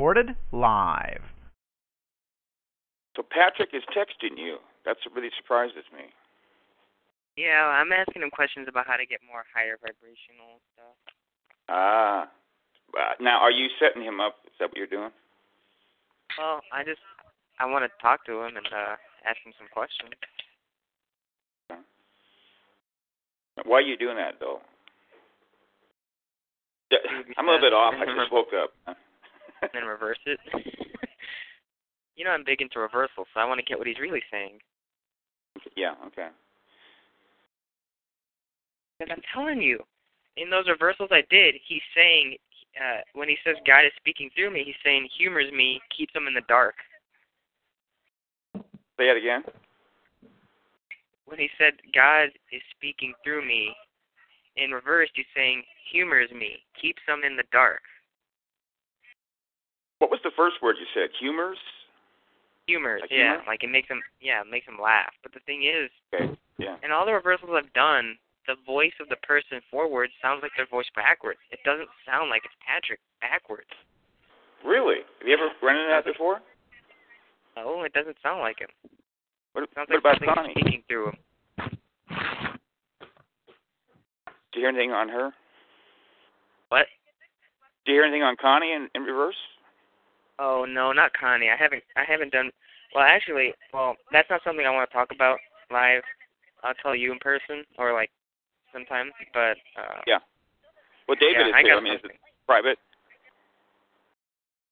Recorded live. So Patrick is texting you. That's what really surprises me. Yeah, I'm asking him questions about how to get more higher vibrational stuff. Ah. Uh, now, are you setting him up? Is that what you're doing? Well, I just I want to talk to him and uh ask him some questions. Why are you doing that, though? I'm a little bit off. I just woke up. And then reverse it. you know I'm big into reversal, so I want to get what he's really saying. Yeah. Okay. Because I'm telling you, in those reversals I did, he's saying uh when he says God is speaking through me, he's saying humors me, keeps him in the dark. Say it again. When he said God is speaking through me, in reverse he's saying humors me, keeps him in the dark. What was the first word you said? Humors. Humors, Like yeah, humor? like it makes them. yeah, it makes them laugh. But the thing is, Okay. Yeah. in all the reversals I've done, the voice of the person forward sounds like their voice backwards. It doesn't sound like it's Patrick backwards. Really? Have you ever run into that before? No, it doesn't sound like him. What, It sounds what like about Connie? speaking through him. Did you hear anything on her? What? Do you hear anything on Connie in, in reverse? Oh no, not Connie. I haven't. I haven't done. Well, actually, well, that's not something I want to talk about live. I'll tell you in person or like sometime. But uh, Yeah. Well, David yeah, is I here. I mean, is it private?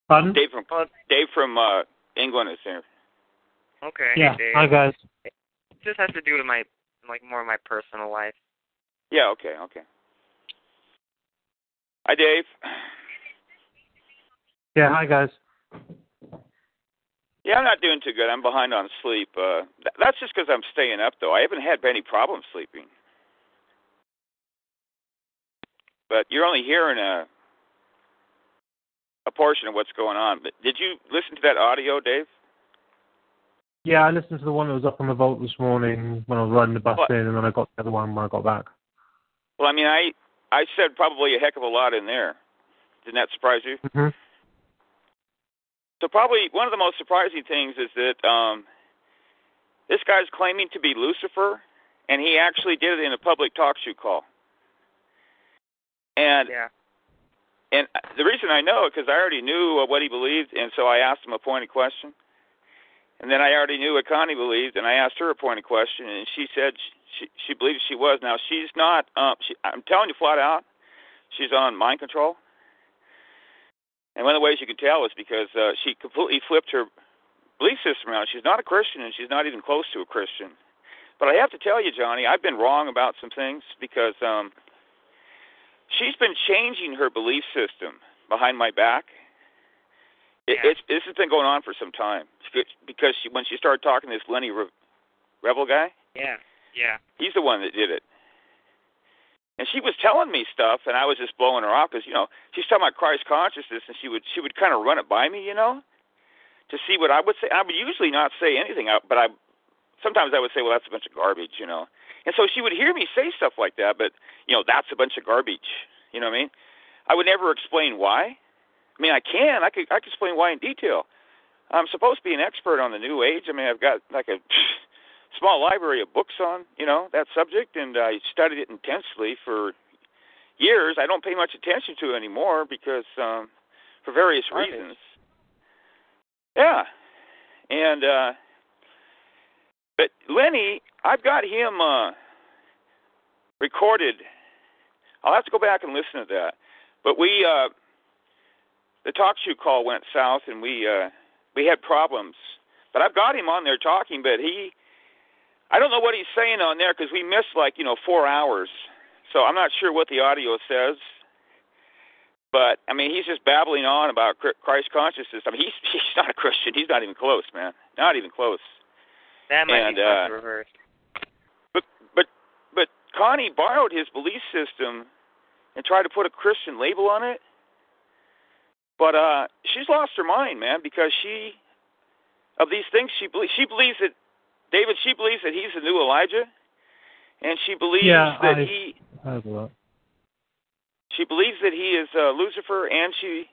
Pardon? Dave from Well, Dave from uh, England is here. okay. yeah. Dave. Hi guys. This has to do with my like more of my personal life. Yeah. Okay. Okay. Hi, Dave. Yeah. Hi guys. Yeah, I'm not doing too good. I'm behind on sleep. Uh, th- that's just because I'm staying up, though. I haven't had any problems sleeping. But you're only hearing a a portion of what's going on. But did you listen to that audio, Dave? Yeah, I listened to the one that was up on the vault this morning when I was riding the bus What? in, and then I got the other one when I got back. Well, I mean, I I said probably a heck of a lot in there. Didn't that surprise you? hmm So probably one of the most surprising things is that um, this guy's claiming to be Lucifer, and he actually did it in a public talk show call. And Yeah. and the reason I know because I already knew what he believed, and so I asked him a pointed question. And then I already knew what Connie believed, and I asked her a pointed question, and she said she she believes she was. Now she's not. Um, she, I'm telling you flat out, she's on mind control. And one of the ways you can tell is because uh, she completely flipped her belief system around. She's not a Christian, and she's not even close to a Christian. But I have to tell you, Johnny, I've been wrong about some things because um, she's been changing her belief system behind my back. It, Yeah. it's this has been going on for some time because she, when she started talking to this Lenny Re- Rebel guy, Yeah. Yeah. he's the one that did it. And she was telling me stuff, and I was just blowing her off because you know she's talking about Christ consciousness, and she would she would kind of run it by me, you know, to see what I would say. I would usually not say anything, uh, but I sometimes I would say, well, that's a bunch of garbage, you know. And so she would hear me say stuff like that, but you know, that's a bunch of garbage. You know what I mean? I would never explain why. I mean, I can. I could. I could explain why in detail. I'm supposed to be an expert on the New Age. I mean, I've got like a small library of books on you know that subject, and I studied it intensely for years. I don't pay much attention to it anymore because um, for various Garbage. reasons. Yeah, and uh, but Lenny, I've got him uh, recorded. I'll have to go back and listen to that. But we uh, the talk show call went south, and we uh, we had problems. But I've got him on there talking, but he I don't know what he's saying on there because we missed like you know four hours. So I'm not sure what the audio says, but I mean, he's just babbling on about Christ consciousness. I mean, he's he's not a Christian. He's not even close, man. Not even close. That might and, be uh, reversed. But but but Connie borrowed his belief system and tried to put a Christian label on it. But uh she's lost her mind, man, because she of these things she believes she believes that David she believes that he's the new Elijah and she believes Yeah, that I- he Heard of that. she believes that he is uh, Lucifer and she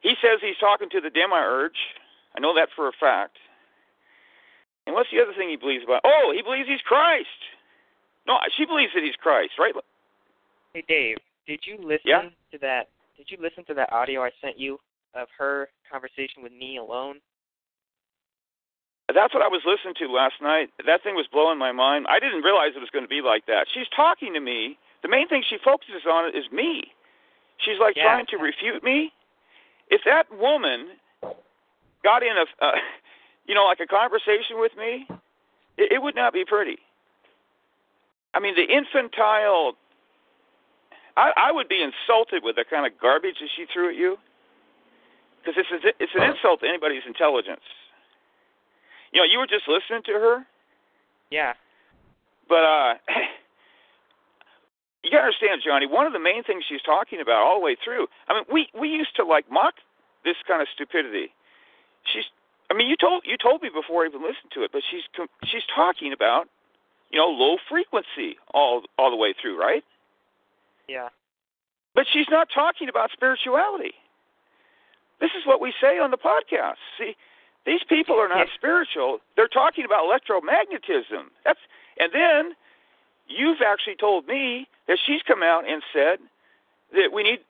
he says he's talking to the demiurge. I know that for a fact. And what's the other thing he believes about? Oh, he believes he's Christ. No, she believes that he's Christ, right? Hey Dave, did you listen Yeah? to that? Did you listen to that audio I sent you of her conversation with me alone? That's what I was listening to last night. That thing was blowing my mind. I didn't realize it was going to be like that. She's talking to me. The main thing she focuses on is me. She's like Yeah. trying to refute me. If that woman got in a, uh, you know, like a conversation with me, it, it would not be pretty. I mean, the infantile. I, I would be insulted with the kind of garbage that she threw at you, because it's a, it's an insult to anybody's intelligence. You know, you were just listening to her, Yeah. but uh you gotta understand, Johnny, one of the main things she's talking about all the way through I mean, we we used to like mock this kind of stupidity. She's I mean, you told you told me before I even listened to it, but she's she's talking about, you know, low frequency all all the way through, right? Yeah. But she's not talking about spirituality. This is what we say on the podcast. See, these people are not Yeah. spiritual. They're talking about electromagnetism. That's and then you've actually told me that she's come out and said that we need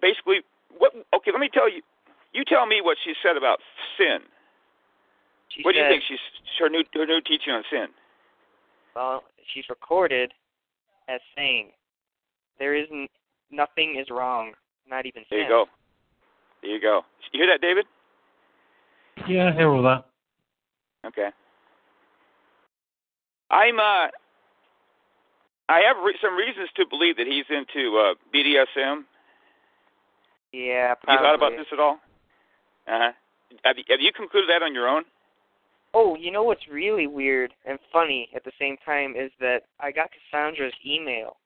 basically what okay, let me tell you you tell me what she said about sin. She what do you said, think she's her new her new teaching on sin? Well, she's recorded as saying, "There isn't nothing is wrong, not even sin. There you go. There you go. You hear that, David? Yeah, I hear all that. Okay. I'm uh I have re- some reasons to believe that he's into uh BDSM. Yeah, Have probably. you thought about this at all? Uh-huh. Have you have you concluded that on your own? Oh, you know what's really weird and funny at the same time is that I got Cassandra's email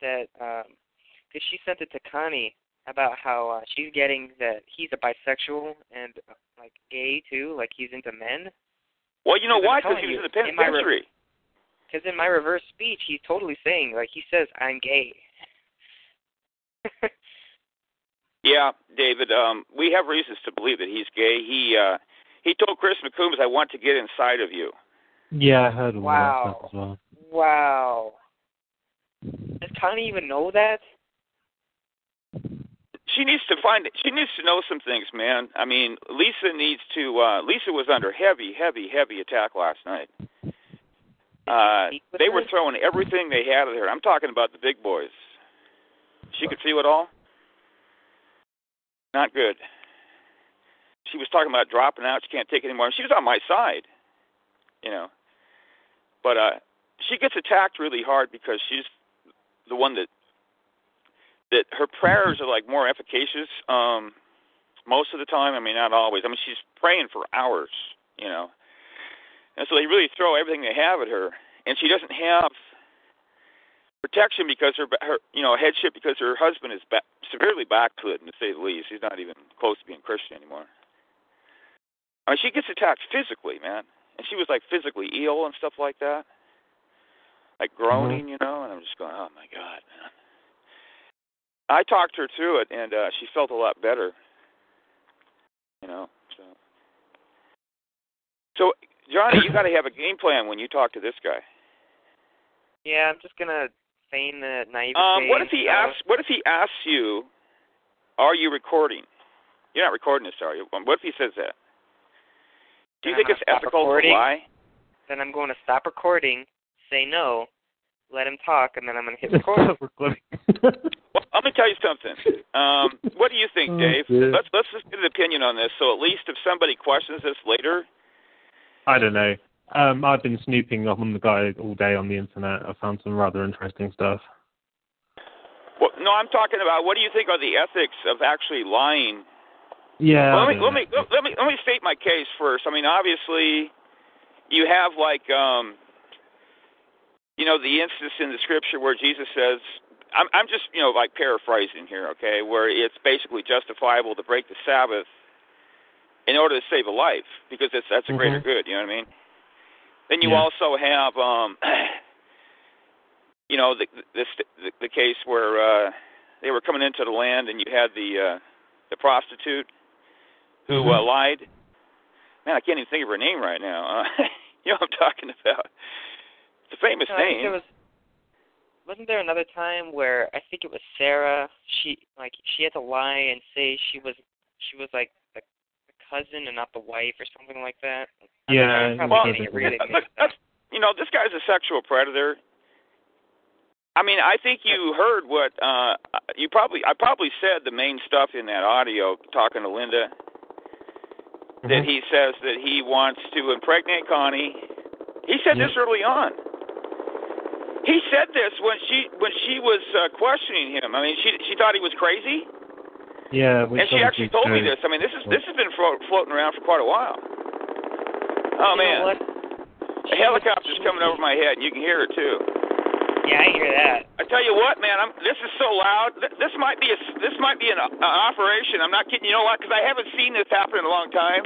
that um 'cause she sent it to Connie about how uh, she's getting that he's a bisexual and uh, like gay too, like he's into men. Well, you know why? Because telling he was in the my re- penitentiary. Because in my reverse speech, he's totally saying like he says I'm gay. Yeah, David. Um, we have reasons to believe that he's gay. He uh, he told Chris McCombs, "I want to get inside of you." Yeah, I heard all Wow. that stuff as well. wow. Does Connie even know that? She needs to find. She needs to know some things, man. I mean, Lisa needs to. uh Lisa was under heavy, heavy, heavy attack last night. Uh, they were throwing everything they had at her. I'm talking about the big boys. She could feel it all. Not good. She was talking about dropping out. She can't take it anymore. She was on my side, you know. But uh she gets attacked really hard because she's the one that that her prayers are like more efficacious um most of the time. I mean, not always. I mean, she's praying for hours, you know. And so they really throw everything they have at her, and she doesn't have protection because her her you know headship because her husband is back, severely backslidden to say the least. He's not even close to being Christian anymore. I mean, she gets attacked physically, man, and she was like physically ill and stuff like that, like groaning, you know. And I'm just going, oh my god, man. I talked her through it, and uh, she felt a lot better. You know, so. So, Johnny, you got to have a game plan when you talk to this guy. Yeah, I'm just gonna feign the naivete. Um, what if he uh, asks? What if he asks you, "Are you recording?" You're not recording this, are you? Um, What if he says that? Do you Then think I'm it's ethical recording. to lie? Then I'm going to stop recording, say no, let him talk, and then I'm gonna hit record. Well, I'm gonna tell you something. Um, what do you think, Oh, Dave? dear. Let's let's just get an opinion on this. So at least if somebody questions this later, I don't know. Um, I've been snooping on the guy all day on the internet. I found some rather interesting stuff. Well, no, I'm talking about what do you think are the ethics of actually lying? Yeah. Well, let me don't let me let me let me state my case first. I mean, obviously, you have like um, you know, the instance in the scripture where Jesus says, I'm I'm just you know like paraphrasing here, okay, where it's basically justifiable to break the Sabbath in order to save a life because it's that's a greater Mhm. good. You know what I mean? Then you Yeah. also have um, you know, the this the, the case where uh, they were coming into the land and you had the uh, the prostitute who uh, Mhm. lied. Man, I can't even think of her name right now. Uh, you know what I'm talking about? It's a famous No, I think name. There was wasn't there another time where I think it was Sarah, she like she had to lie and say she was she was like the, the cousin and not the wife or something like that. I'm Yeah, sorry, I'm it probably was getting it really Look, that's- you know, this guy's a sexual predator. I mean, I think you heard what uh you probably I probably said the main stuff in that audio talking to Linda that Mhm. he says that he wants to impregnate Connie. He said Yep. this early on. He said this when she when she was uh, questioning him. I mean, she she thought he was crazy, Yeah. Which and she actually obviously told me this. I mean, this is this has been flo- floating around for quite a while. Oh you man, know what? a helicopter's coming over my head, and you can hear it too. Yeah, I hear that. I tell you what, man, I'm, this is so loud. Th- This might be a this might be an, uh, an operation. I'm not kidding. You know what? Because I haven't seen this happen in a long time.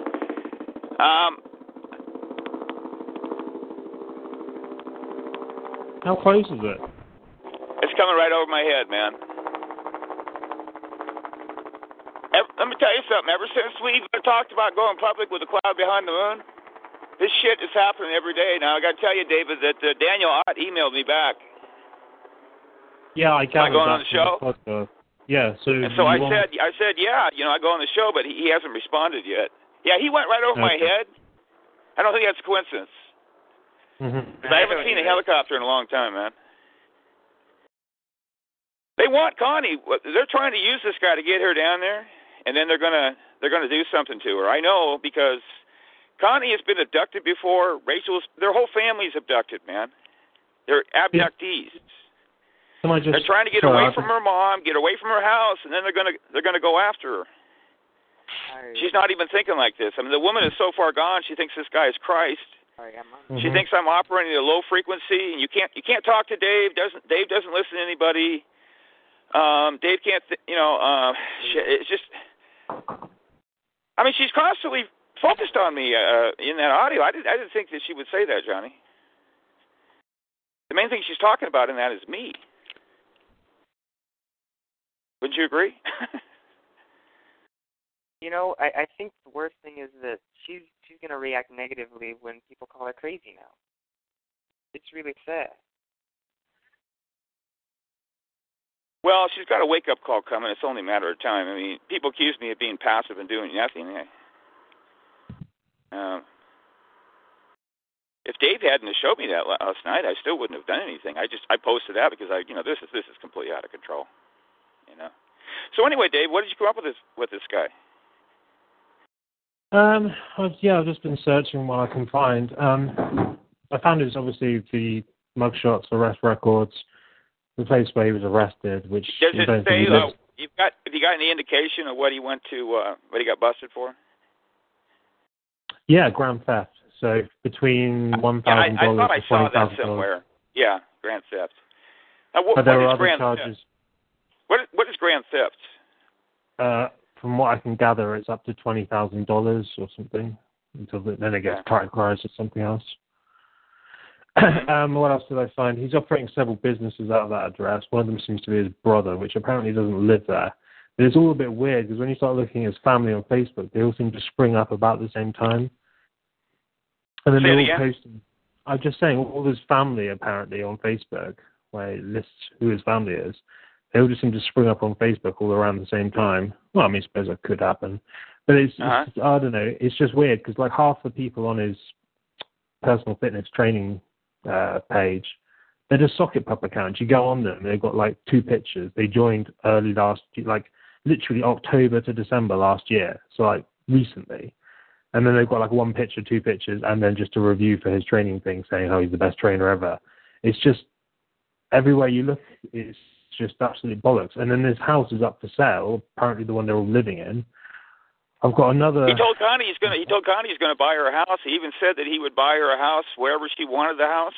Um, How close is it? it's coming right over my head, man. Let me tell you something. Ever since we talked about going public with the cloud behind the moon, this shit is happening every day. Now I got to tell you, David, that uh, Daniel Ott emailed me back, Yeah, I gathered going that on the show? Yeah. So. and so I want- said, I said, yeah, you know, I go on the show, but he, he hasn't responded yet. Yeah, he went right over my head. I don't think that's a coincidence. Mhm. I haven't seen a helicopter in a long time, man. They want Connie. They're trying to use this guy to get her down there, and then they're gonna they're gonna do something to her. I know because Connie has been abducted before. Rachel's their whole family's abducted, man. They're abductees. Can just? They're trying to get sorry, away from her mom, get away from her house, and then they're gonna they're gonna go after her. She's not even thinking like this. I mean, the woman is so far gone. She thinks this guy is Christ. Sorry, I'm. She thinks I'm operating at a low frequency, and you can't you can't talk to Dave. Doesn't Dave doesn't listen to anybody. Um, Dave can't, th- you know. Uh, sh it's just. I mean, she's constantly focused on me uh, in that audio. I didn't I didn't think that she would say that, Johnny. The main thing she's talking about in that is me. Wouldn't you agree? You know, I, I think the worst thing is that she's she's gonna react negatively when people call her crazy now. It's really sad. Well, she's got a wake up call coming. It's only a matter of time. I mean, people accuse me of being passive and doing nothing. Eh? Um, if Dave hadn't showed me that last night, I still wouldn't have done anything. I just I posted that because I, you know, this is this is completely out of control. You know. So anyway, Dave, what did you come up with this with this guy? Um, I've, yeah, I've just been searching what I can find. Um, I found his obviously the mugshots, arrest records, the place where he was arrested, which Does it say uh, you've got have you got any indication of what he went to uh what he got busted for? yeah, grand theft. So between one Yeah, thousand dollars thought I to saw twenty that thousand dollars. somewhere. Yeah, grand theft. Now, what, But there what are other grand charges. theft? What is, what is grand theft? Uh, from what I can gather, it's up to twenty thousand dollars or something. Until the, then it gets categorized as something else. Um, what else did I find? He's operating several businesses out of that address. One of them seems to be his brother, which apparently doesn't live there. But it's all a bit weird because when you start looking at his family on Facebook, they all seem to spring up about the same time. And then Say they're all again? posting. I'm just saying, all his family apparently on Facebook, where it lists who his family is, they all just seem to spring up on Facebook all around the same time. Well, I mean, I suppose that could happen, but it's, Uh-huh. it's I don't know. It's just weird because like half the people on his personal fitness training uh, page, they're just sock puppet accounts. You go on them, they've got like two pictures. They joined early last, like literally October to December last year, so like recently. And then they've got like one picture, two pictures, and then just a review for his training thing saying how he's the best trainer ever. It's just everywhere you look, it's just absolute bollocks. And then this house is up for sale, apparently the one they're all living in. I've got another. He told Connie he's gonna. He told Connie he's gonna buy her a house. He even said that he would buy her a house wherever she wanted the house.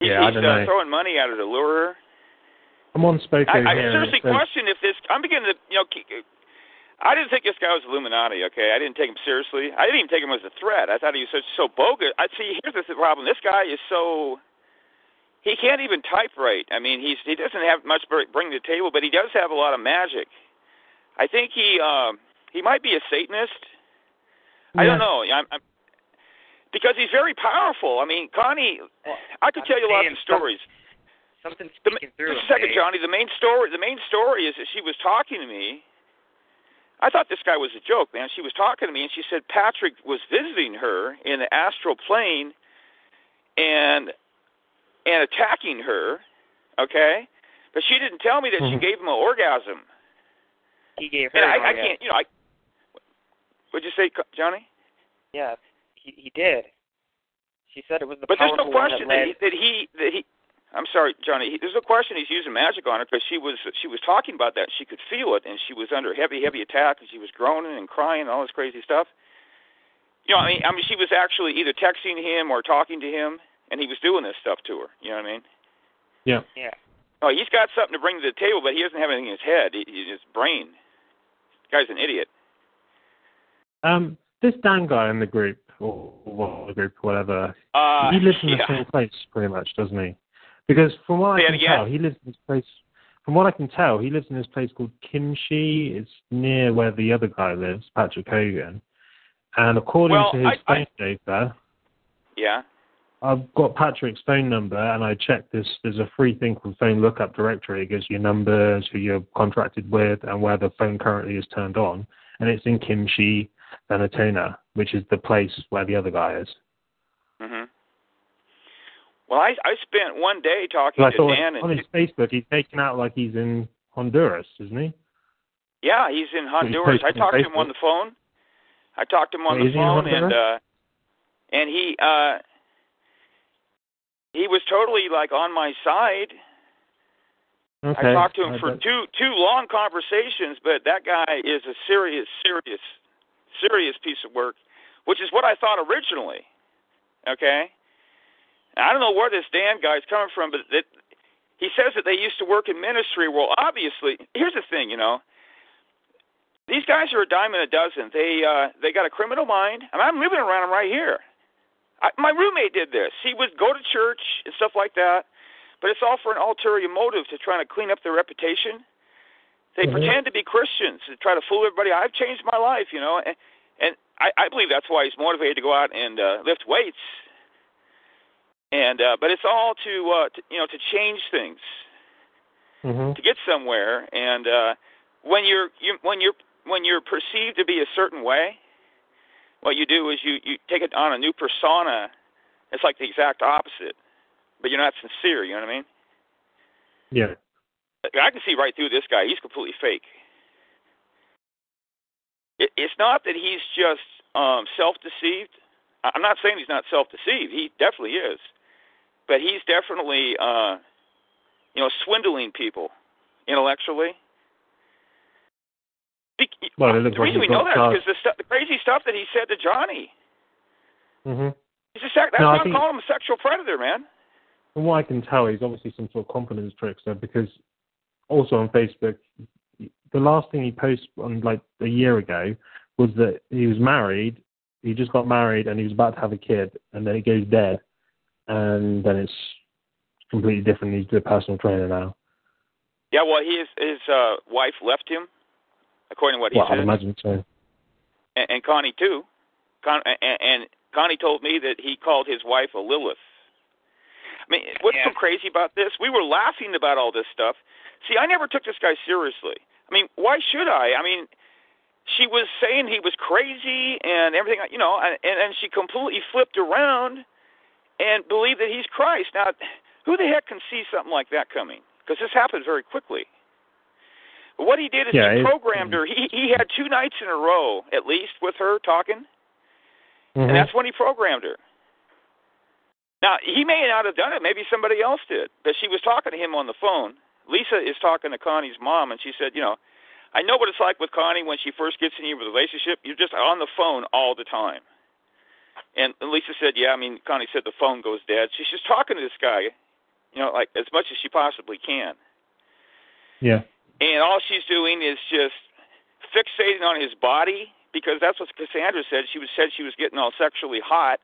He, Yeah, I he's don't uh, know. throwing money at her to lure her. I'm on Spokeo I, I here. and seriously it says- question if this. I'm beginning to, you know, I didn't think this guy was Illuminati. Okay, I didn't take him seriously. I didn't even take him as a threat. I thought he was so so bogus. I see. Here's the problem. This guy is so. He can't even type right. I mean, he's he doesn't have much br- bring to the table, but he does have a lot of magic. I think he um he might be a Satanist. I don't know. I'm, I'm because he's very powerful. I mean, Connie, I could tell you lots of stories. Something's The, ma- speaking through. just a second, Dave. Johnny. The main story. The main story is that she was talking to me. I thought this guy was a joke, man. She was talking to me, and she said Patrick was visiting her in the astral plane, and and attacking her. Okay, but she didn't tell me that she Mhm. gave him an orgasm. He gave her. And an I, I can't, you know, I. What'd you say, Johnny? Yeah, he he did. She said it was the But there's no question that that he, that he that he. I'm sorry, Johnny. He, there's no question he's using magic on her because she was she was talking about that. She could feel it, and she was under heavy heavy attack, and she was groaning and crying and all this crazy stuff. You know, I mean, I mean, she was actually either texting him or talking to him, and he was doing this stuff to her. You know what I mean? Yeah. Yeah. Oh, he's got something to bring to the table, but he doesn't have anything in his head. He, he, his brain. The guy's an idiot. Um, this Dan guy in the group, or well, the group, whatever, Uh, he lives in yeah. the same place pretty much, doesn't he? Because from what Say I can again. tell, he lives in this place. From what I can tell, he lives in this place called Kimshi. It's near where the other guy lives, Patrick Hogan. And according Well, to his I- I- data, Yeah. I've got Patrick's phone number, and I checked this. There's a free thing called Phone Lookup Directory. It gives you numbers, who you're contracted with, and where the phone currently is turned on. And it's in Kimchi, Benetona, which is the place where the other guy is. Mhm. Well, I I spent one day talking So I to thought Dan, on and his Facebook, he's taken out like he's in Honduras, isn't he? yeah, he's in Honduras. I posted on talked to him on the phone. I talked to him on Oh, the is he in phone, and uh, and he uh, he was totally like on my side. Okay. I talked to him I for bet- two two long conversations, but that guy is a serious, serious, serious piece of work, which is what I thought originally. Okay, I don't know where this Dan guy's coming from, but that he says that they used to work in ministry. Well, obviously, here's the thing, you know. These guys are a dime and a dozen. They uh, they got a criminal mind. and I'm living around them right here. I, my roommate did this. He would go to church and stuff like that but it's all for an ulterior motive to try to clean up their reputation. They Mhm. pretend to be Christians to try to fool everybody. I've changed my life, you know, and, and I, I believe that's why he's motivated to go out and uh, lift weights. And uh, but it's all to, uh, to you know to change things Mhm. to get somewhere. And uh, when you're you, when you're when you're perceived to be a certain way, what you do is you you take it on a new persona. It's like the exact opposite, but you're not sincere. You know what I mean? Yeah. I can see right through this guy. He's completely fake. It, it's not that he's just um, self-deceived. I'm not saying he's not self-deceived. He definitely is, but he's definitely, uh, you know, swindling people intellectually. Be- Well, the like reason we know that is because the, stu- the crazy stuff that he said to Johnny. Mhm. He's a sec- that's No, I why I'm think- calling him a sexual predator, man. From what I can tell, he's obviously some sort of confidence trickster because also on Facebook, the last thing he posted on like a year ago was that he was married. He just got married and he was about to have a kid, and then it goes dead, and then it's completely different. He's a personal trainer now. Yeah, well, his his uh, wife left him, according to what he Well, said. I'd imagine so. and, and Connie too. Con, and, and Connie told me that he called his wife a Lilith. I mean, what's so crazy about this? We were laughing about all this stuff. See, I never took this guy seriously. I mean, why should I? I mean, she was saying he was crazy and everything, you know, and and, and she completely flipped around and believed that he's Christ. Now, who the heck can see something like that coming? Because this happened very quickly. But what he did is Yeah, he programmed her. He he had two nights in a row, at least, with her talking Mhm. and that's when he programmed her. Now he may not have done it. Maybe somebody else did. But she was talking to him on the phone. Lisa is talking to Connie's mom, and she said, you know, I know what it's like with Connie when she first gets in your relationship. You're just on the phone all the time. And Lisa said, yeah. I mean, Connie said the phone goes dead. She's just talking to this guy, you know, like as much as she possibly can. Yeah. And all she's doing is just fixating on his body because that's what Cassandra said. She was said she was getting all sexually hot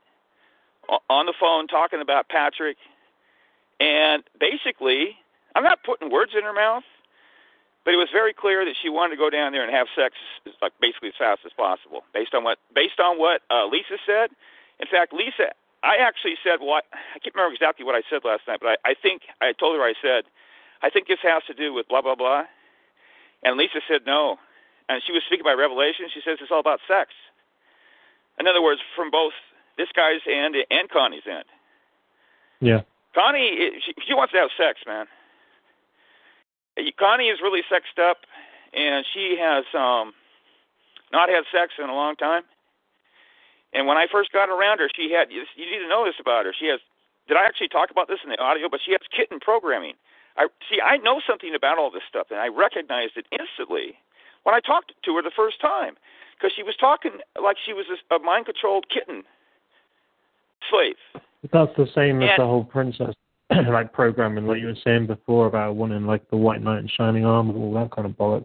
on the phone talking about Patrick, and basically, I'm not putting words in her mouth, but it was very clear that she wanted to go down there and have sex like basically as fast as possible, based on what based on what uh, Lisa said. In fact, Lisa, I actually said what I can't remember exactly what I said last night, but I, I think I told her I said, I think this has to do with blah blah blah, and Lisa said no, and she was speaking by revelation. She says it's all about sex. In other words, from both this guy's end and Connie's end. Yeah. Connie, she, she wants to have sex, man. Connie is really sexed up, and she has um not had sex in a long time. And when I first got around her, she had you need to know this about her. She has. Did I actually talk about this in the audio? But she has kitten programming. I see. I know something about all this stuff, and I recognized it instantly when I talked to her the first time because she was talking like she was a, a mind-controlled kitten slave. That's the same as the whole princess like programming, like you were saying before about wanting like the white knight and shining armor, and all that kind of bollocks.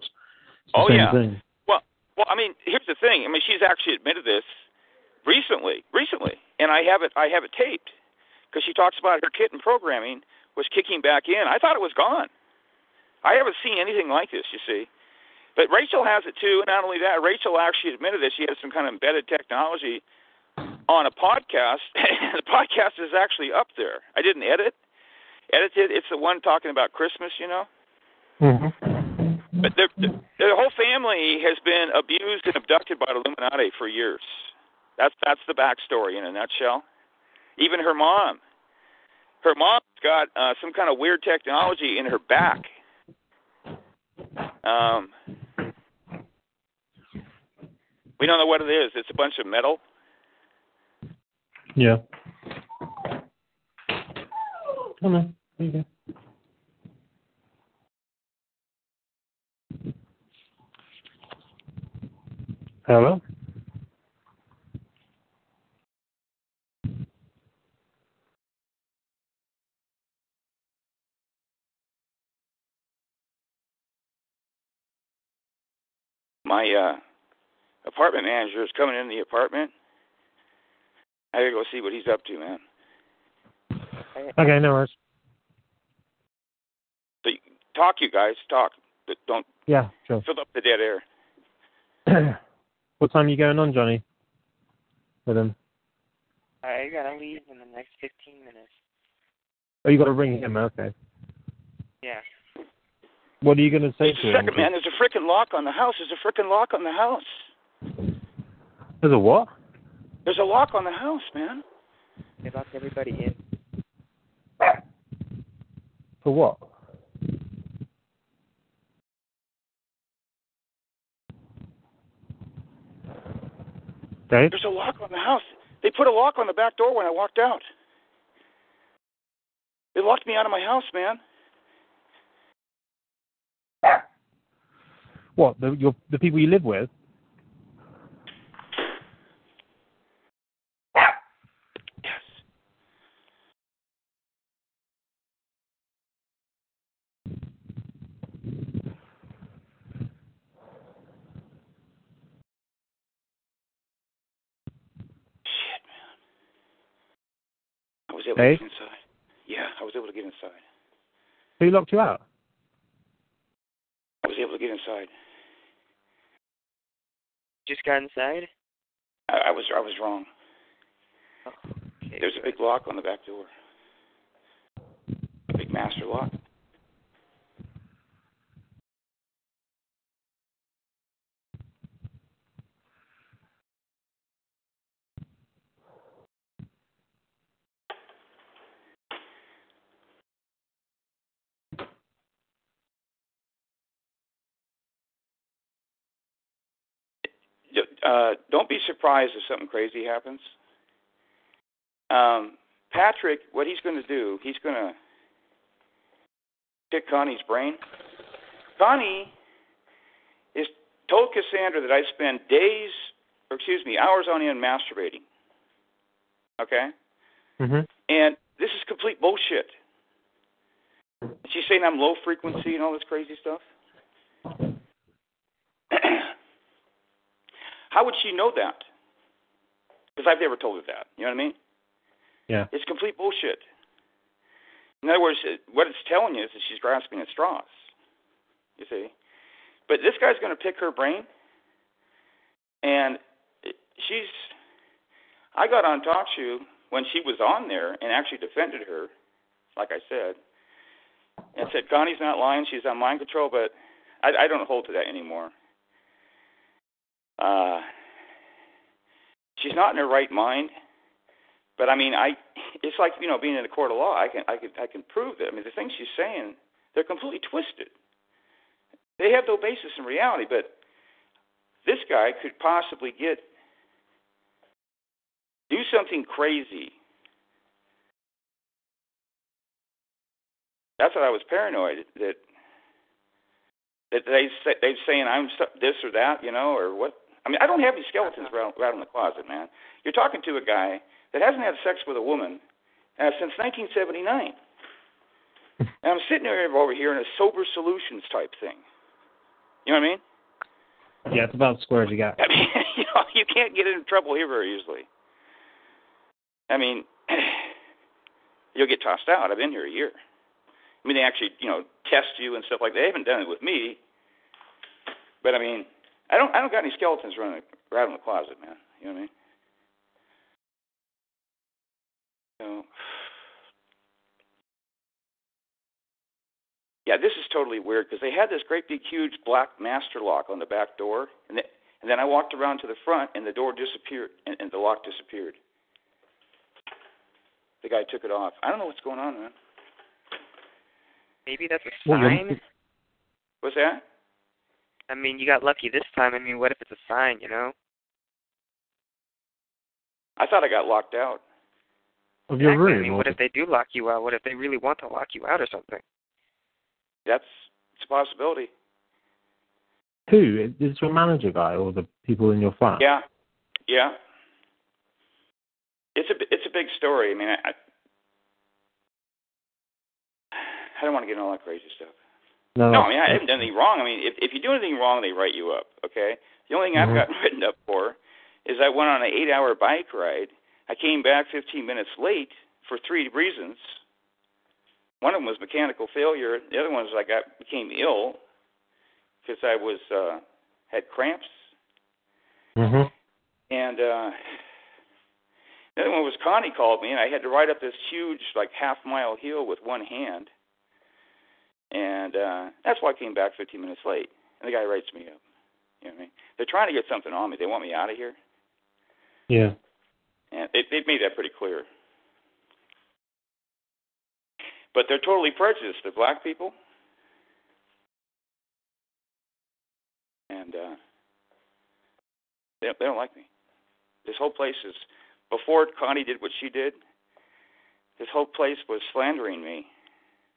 It's the Oh, same yeah. thing. Well, well, I mean, here's the thing. I mean, she's actually admitted this recently, recently, and I have it. I have it taped because she talks about her kitten programming was kicking back in. I thought it was gone. I haven't seen anything like this. You see, but Rachel has it too. And not only that, Rachel actually admitted that she has some kind of embedded technology on a podcast. the podcast is actually up there. I didn't edit. Edited. It's the one talking about Christmas. You know. Mm-hmm. But the, the, the whole family has been abused and abducted by the Illuminati for years. That's that's the backstory in a nutshell. Even her mom, her mom's got uh, some kind of weird technology in her back. Um, we don't know what it is. It's a bunch of metal. Yeah. Oh no. There you go. Hello? My uh, apartment manager is coming in the apartment. I gotta go see what he's up to, man. Okay, no worries. So you, talk, you guys, talk. But don't Yeah, sure. fill up the dead air. what time are you going on, Johnny? With him? I gotta leave in the next 15 minutes. Oh, you got to ring him. Okay. Yeah. What are you going to say to a him? second, man. There's a freaking lock on the house. There's a freaking lock on the house. There's a what? There's a lock on the house, man. They locked everybody in. For what? Dave? There's a lock on the house. They put a lock on the back door when I walked out. They locked me out of my house, man. What? The your the people you live with? Yes. Shit, man. I was able Dave? to get inside. Yeah, I was able to get inside. Who locked you out? I was able to get inside. Just got inside? I, I was I was wrong. Oh, okay, There's a big lock on the back door. A big master lock. Uh, don't be surprised if something crazy happens. Um, Patrick, what he's going to do, he's going to pick Connie's brain. Connie is told Cassandra that I spend days, or excuse me, hours on end masturbating. Okay? hmm And this is complete bullshit. She's saying I'm low frequency and all this crazy stuff. How would she know that? Because I've never told her that. You know what I mean? Yeah. It's complete bullshit. In other words, what it's telling you is that she's grasping at straws. You see? But this guy's going to pick her brain, and she's. I got on Talk Shoe when she was on there and actually defended her, like I said, and said Connie's not lying; she's on mind control. But I, I don't hold to that anymore. Uh, she's not in her right mind. But I mean, I it's like you know being in a court of law. I can I can I can prove that. I mean, the things she's saying they're completely twisted. They have no basis in reality. But this guy could possibly get do something crazy. That's what I was paranoid that that they say, they're saying I'm this or that, you know, or what. I mean, I don't have any skeletons around, around in the closet, man. You're talking to a guy that hasn't had sex with a woman uh, since 1979. and I'm sitting over here in a sober solutions type thing. You know what I mean? Yeah, it's about as square you got. I mean, you know, you can't get into trouble here very easily. I mean, you'll get tossed out. I've been here a year. I mean, they actually, you know, test you and stuff like that. They haven't done it with me, but I mean, I don't, I don't got any skeletons running around in the closet, man. You know what I mean? So, yeah, this is totally weird because they had this great big huge black master lock on the back door, and then, and then I walked around to the front, and the door disappeared, and, and the lock disappeared. The guy took it off. I don't know what's going on, man. Maybe that's a sign. What's that? I mean, you got lucky this time. I mean, what if it's a sign, you know? I thought I got locked out. Of your Exactly. room. I mean, what if they do lock you out? What if they really want to lock you out or something? That's it's a possibility. Who? Is it your manager guy or the people in your flat? Yeah, yeah. It's a it's a big story. I mean, I I, I don't want to get into all that crazy stuff. No, No, I mean I haven't done anything wrong. I mean, if if you do anything wrong, they write you up. Okay. The only thing I've Mhm. gotten written up for is I went on an eight-hour bike ride. I came back 15 minutes late for three reasons. One of them was mechanical failure. The other one was I got became ill because I was uh, had cramps, hmm and uh, the other one was Connie called me, and I had to ride up this huge like half mile hill with one hand, and uh, that's why I came back 15 minutes late. And the guy writes me up. You know what I mean? They're trying to get something on me. They want me out of here, Yeah. and they, they've made that pretty clear. But they're totally prejudiced. The black people, and uh, they they don't like me. This whole place is before Connie did what she did. This whole place was slandering me.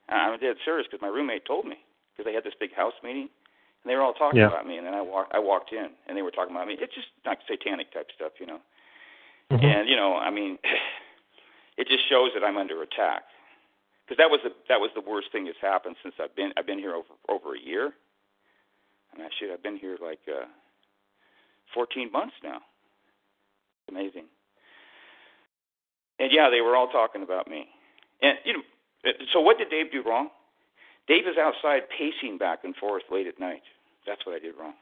I'm dead serious because my roommate told me because they had this big house meeting and they were all talking Yeah. about me. And then I walked, I walked in and they were talking about me. It's just like satanic type stuff, you know. Mhm. And you know, I mean, it just shows that I'm under attack because that was the that was the worst thing that's happened since I've been I've been here over over a year. And I should I've been here like uh 14 months now. It's amazing. And yeah, they were all talking about me. And you know, so what did Dave do wrong? Dave is outside pacing back and forth late at night. That's what I did wrong.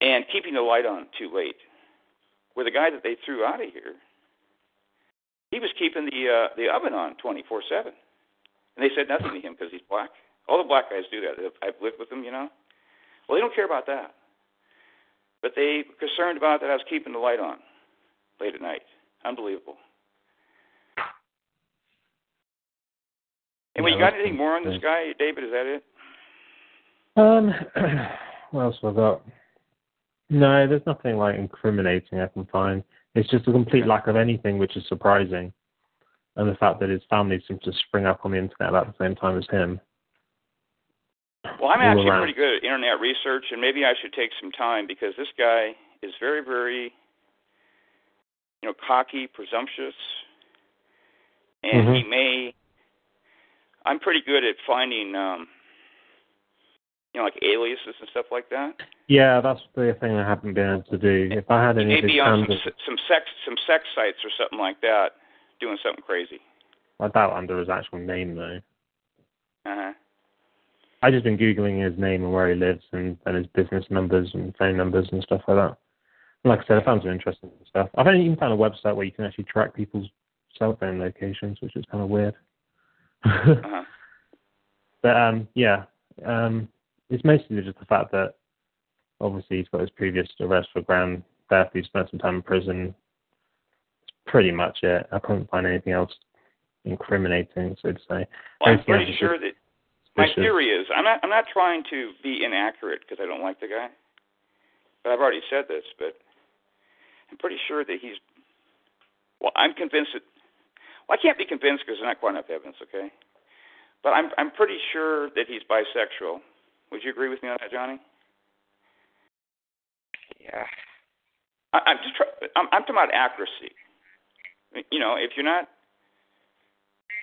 And keeping the light on too late. Where the guy that they threw out of here, he was keeping the uh, the oven on 24/7, and they said nothing to him because he's black. All the black guys do that. I've lived with them, you know. Well, they don't care about that, but they concerned about that I was keeping the light on late at night. Unbelievable. And we Yeah, got anything more on this guy, David? Is that it? Um, what else have I got? No, there's nothing like incriminating I can find. It's just a complete lack of anything, which is surprising, and the fact that his family seems to spring up on the internet about the same time as him. Well, I'm actually pretty good at internet research, and maybe I should take some time because this guy is very, very, you know, cocky, presumptuous, and he Mhm. may. I'm pretty good at finding, um, you know, like aliases and stuff like that. Yeah, that's the thing I haven't been able to do. If I had any may of his be on some some sex some sex sites or something like that, doing something crazy. I doubt under his actual name though. Uh-huh. I just been googling his name and where he lives and, and his business numbers and phone numbers and stuff like that. And like I said, I found some interesting stuff. I've even found a website where you can actually track people's cell phone locations, which is kind of weird. Uh-huh. but um, yeah, um, it's mostly just the fact that obviously he's got his previous arrest for grand theft. He spent some time in prison. That's pretty much it. I couldn't find anything else incriminating, so to say. Well, I'm pretty sure that my theory is I'm not I'm not trying to be inaccurate because I don't like the guy, but I've already said this. But I'm pretty sure that he's. Well, I'm convinced that. Well, I can't be convinced because there's not quite enough evidence. Okay, but I'm I'm pretty sure that he's bisexual. Would you agree with me on that, Johnny? Yeah. I, I'm just try, I'm, I'm talking about accuracy. You know, if you're not,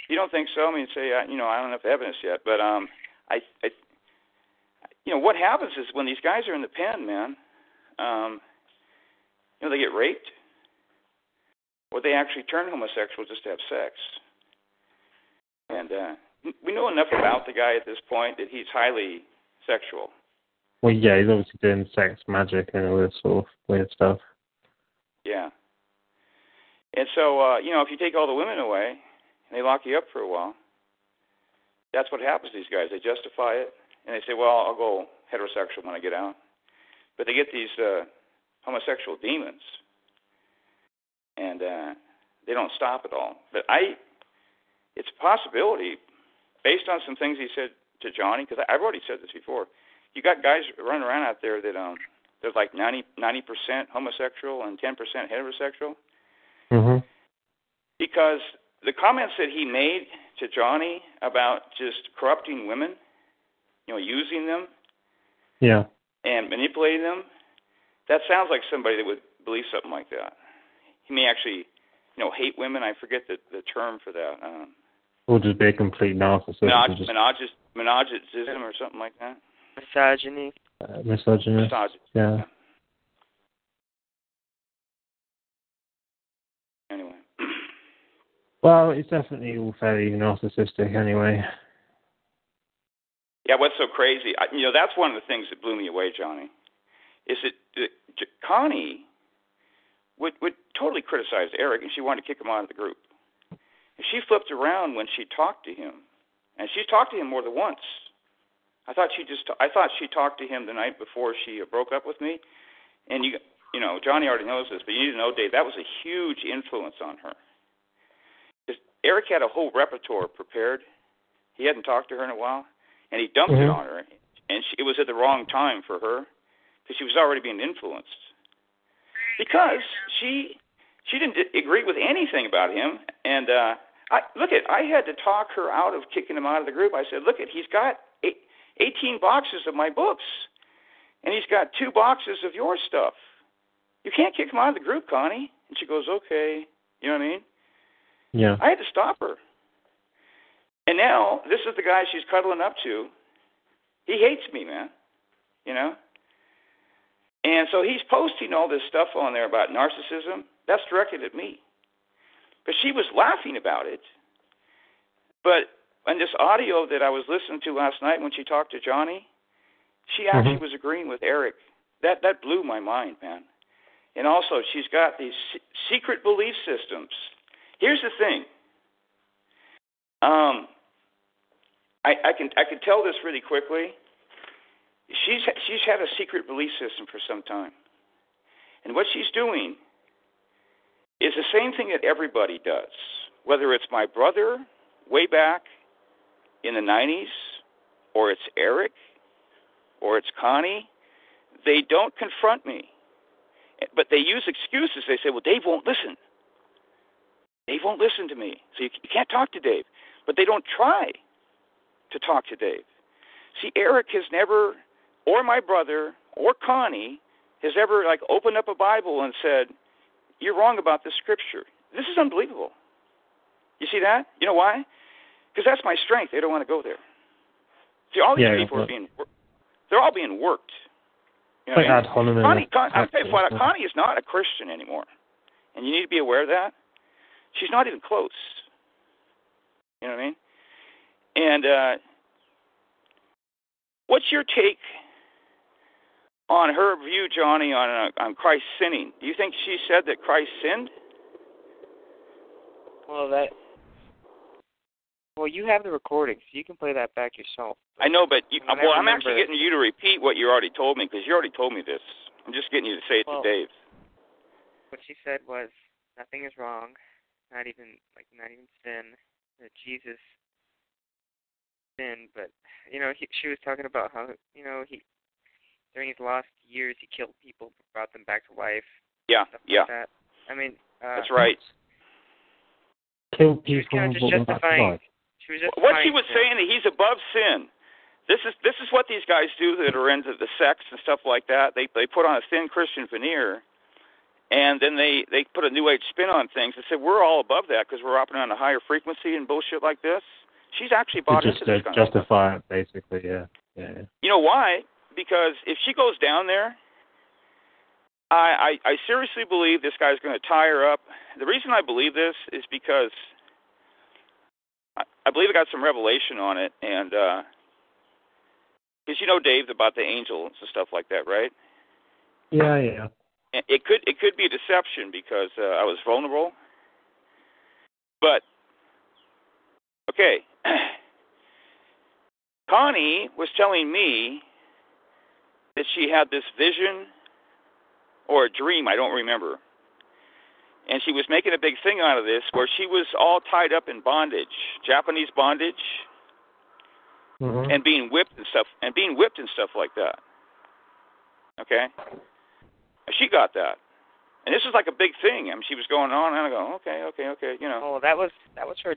you don't think so. I mean, say, uh, you know, I don't have enough evidence yet, but um, I, I, you know, what happens is when these guys are in the pen, man, um, you know, they get raped, or they actually turn homosexual just to have sex. And uh, we know enough about the guy at this point that he's highly sexual. Well, yeah, he's obviously doing sex magic and all this sort of weird stuff. Yeah. And so, uh, you know, if you take all the women away and they lock you up for a while, that's what happens to these guys. They justify it and they say, well, I'll go heterosexual when I get out. But they get these uh, homosexual demons and uh, they don't stop at all. But I, it's a possibility based on some things he said to Johnny, because I've already said this before. You got guys running around out there that um, there's like 90 percent homosexual and 10 percent heterosexual Mhm. because the comments that he made to Johnny about just corrupting women, you know, using them Yeah. and manipulating them, that sounds like somebody that would believe something like that. He may actually, you know, hate women. I forget the the term for that. Um, Or just be a complete narcissist minog- and just monogis- monogism or something like that. Misogyny. uh, misogynist. Misog- Yeah. Anyway. Well, it's definitely all fairly narcissistic anyway. Yeah, what's so crazy? I, you know, that's one of the things that blew me away, Johnny. Is that, that J- Connie would would totally criticize Eric, and she wanted to kick him out of the group. And she flipped around when she talked to him, and she talked to him more than once. I thought she just I thought she talked to him the night before she broke up with me, and you you know Johnny already knows this, but you need to know, Dave, that was a huge influence on her. Eric had a whole repertoire prepared. He hadn't talked to her in a while, and he dumped it Mhm. on her, and she, it was at the wrong time for her because she was already being influenced. Because she she didn't agree with anything about him, and uh, I look at I had to talk her out of kicking him out of the group. I said, look at he's got eight, 18 boxes of my books, and he's got two boxes of your stuff. You can't kick him out of the group, Connie. And she goes, okay. You know what I mean? Yeah. I had to stop her. And now this is the guy she's cuddling up to. He hates me, man. You know? And so he's posting all this stuff on there about narcissism. That's directed at me. But she was laughing about it. But in this audio that I was listening to last night when she talked to Johnny, she actually Mhm. was agreeing with Eric. That that blew my mind, man. And also, she's got these secret belief systems. Here's the thing. Um, I, I can I can tell this really quickly. She's she's had a secret belief system for some time, and what she's doing is the same thing that everybody does. Whether it's my brother way back in the '90s, or it's Eric, or it's Connie, they don't confront me. But they use excuses. They say, "Well, Dave won't listen. Dave won't listen to me, so you, you can't talk to Dave." But they don't try to talk to Dave. See, Eric has never, or my brother, or Connie, has ever like opened up a Bible and said, "You're wrong about this scripture." This is unbelievable. You see that? You know why? Because that's my strength. They don't want to go there. See, all these Yeah, people are being, they're all being worked. You know Like ad hominem. Connie, Con, I'll tell you what, Connie is not a Christian anymore, and you need to be aware of that. She's not even close. You know what I mean? And uh, what's your take on her view, Johnny, on uh, on Christ sinning? Do you think she said that Christ sinned? Well, that. Well, you have the recording, so you can play that back yourself. I know, but you, I well, I'm actually getting you to repeat what you already told me because you already told me this. I'm just getting you to say it Well- to Dave. What she said was, nothing is wrong, not even like not even sin. That Jesus sinned, but you know, he, she was talking about how you know he during his last years he killed people, brought them back to life, Yeah, stuff yeah, like that. I mean, uh, that's right. Kill She was people, kind of just brought back to justifying. life. She was just What she was to- saying that he's above sin. This is this is what these guys do that are into the sex and stuff like that. They they put on a thin Christian veneer, and then they they put a new age spin on things and say we're all above that because we're operating on a higher frequency and bullshit like this. She's actually bought To just into this kind of stuff. justify it, basically. Yeah, yeah. yeah. You know why? Because if she goes down there, I I, I seriously believe this guy's going to tie her up. The reason I believe this is because I, I believe I got some revelation on it, and because you know Dave about the angels and stuff like that, right? Yeah, yeah. And it could it could be a deception because uh, I was vulnerable, but okay. Connie was telling me that she had this vision or a dream, I don't remember. And she was making a big thing out of this where she was all tied up in bondage, Japanese bondage, Mhm. and being whipped and stuff and being whipped and stuff like that. Okay? And she got that. And this was like a big thing. I mean she was going on and I go, Okay, okay, okay, you know. Oh, that was that was for a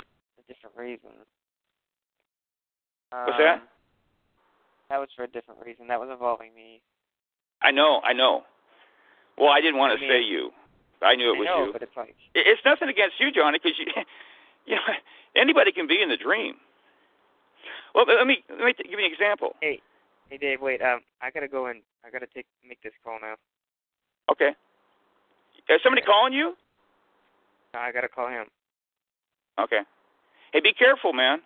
different reason. What's that? That was for a different reason. That was involving me. I know, I know. Well, I didn't want I to mean- say you. I knew it I was know, you. but it's like It's nothing against you, Johnny, because you, you know, anybody can be in the dream. Well, let me let me t- give you an example. Hey, hey, Dave, wait. Um, I gotta go and I gotta take make this call now. Okay. Is somebody calling you? I gotta call him. Okay. Hey, be careful, man.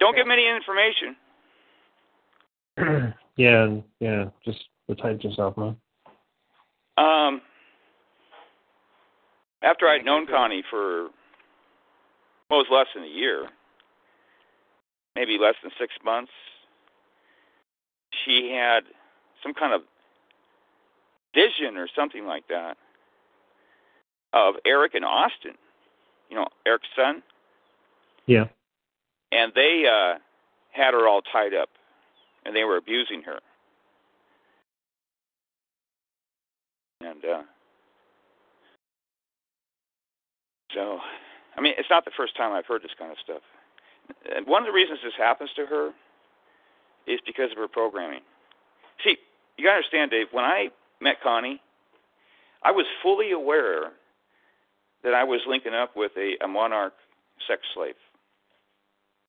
Don't give him any information. yeah, yeah. Just protect yourself, man. Um, after I'd known. Connie for, well, it was less than a year, maybe less than six months, she had some kind of vision or something like that of Eric and Austin, you know, Eric's son, Yeah. and they uh, had her all tied up, and they were abusing her. And uh, so, I mean, it's not the first time I've heard this kind of stuff. And one of the reasons this happens to her is because of her programming. See, you got to understand, Dave. When I met Connie, I was fully aware that I was linking up with a, a monarch sex slave.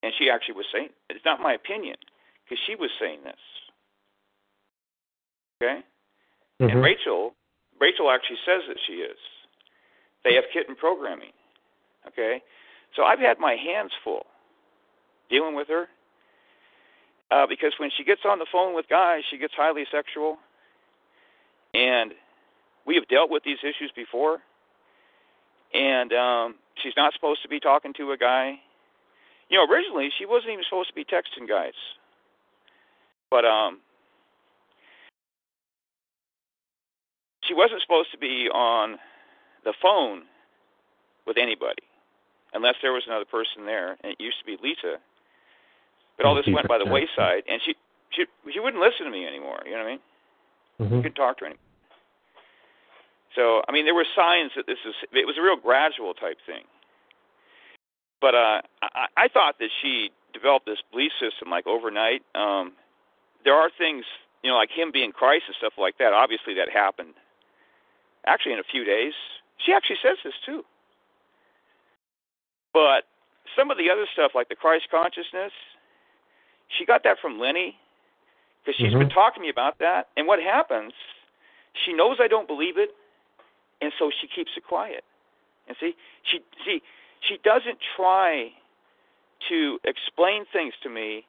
And she actually was saying, it's not my opinion, because she was saying this. Okay? And Mhm. Rachel, Rachel actually says that she is. They have kitten programming. Okay? So I've had my hands full dealing with her. Uh, because when she gets on the phone with guys, she gets highly sexual. And we have dealt with these issues before. And um, she's not supposed to be talking to a guy. You know, originally she wasn't even supposed to be texting guys. But um she wasn't supposed to be on the phone with anybody unless there was another person there and it used to be Lisa. But all this went by the wayside and she she she wouldn't listen to me anymore, you know what I mean? Mhm. couldn't talk to her anymore. So I mean, there were signs that this is it was a real gradual type thing. But uh, I, I thought that she developed this belief system like overnight. Um, there are things, you know, like him being Christ and stuff like that. Obviously, that happened. Actually, in a few days, she actually says this too. But some of the other stuff, like the Christ consciousness, she got that from Lenny because she's Mhm. been talking to me about that. And what happens? She knows I don't believe it, and so she keeps it quiet. And see, she see, she doesn't try to explain things to me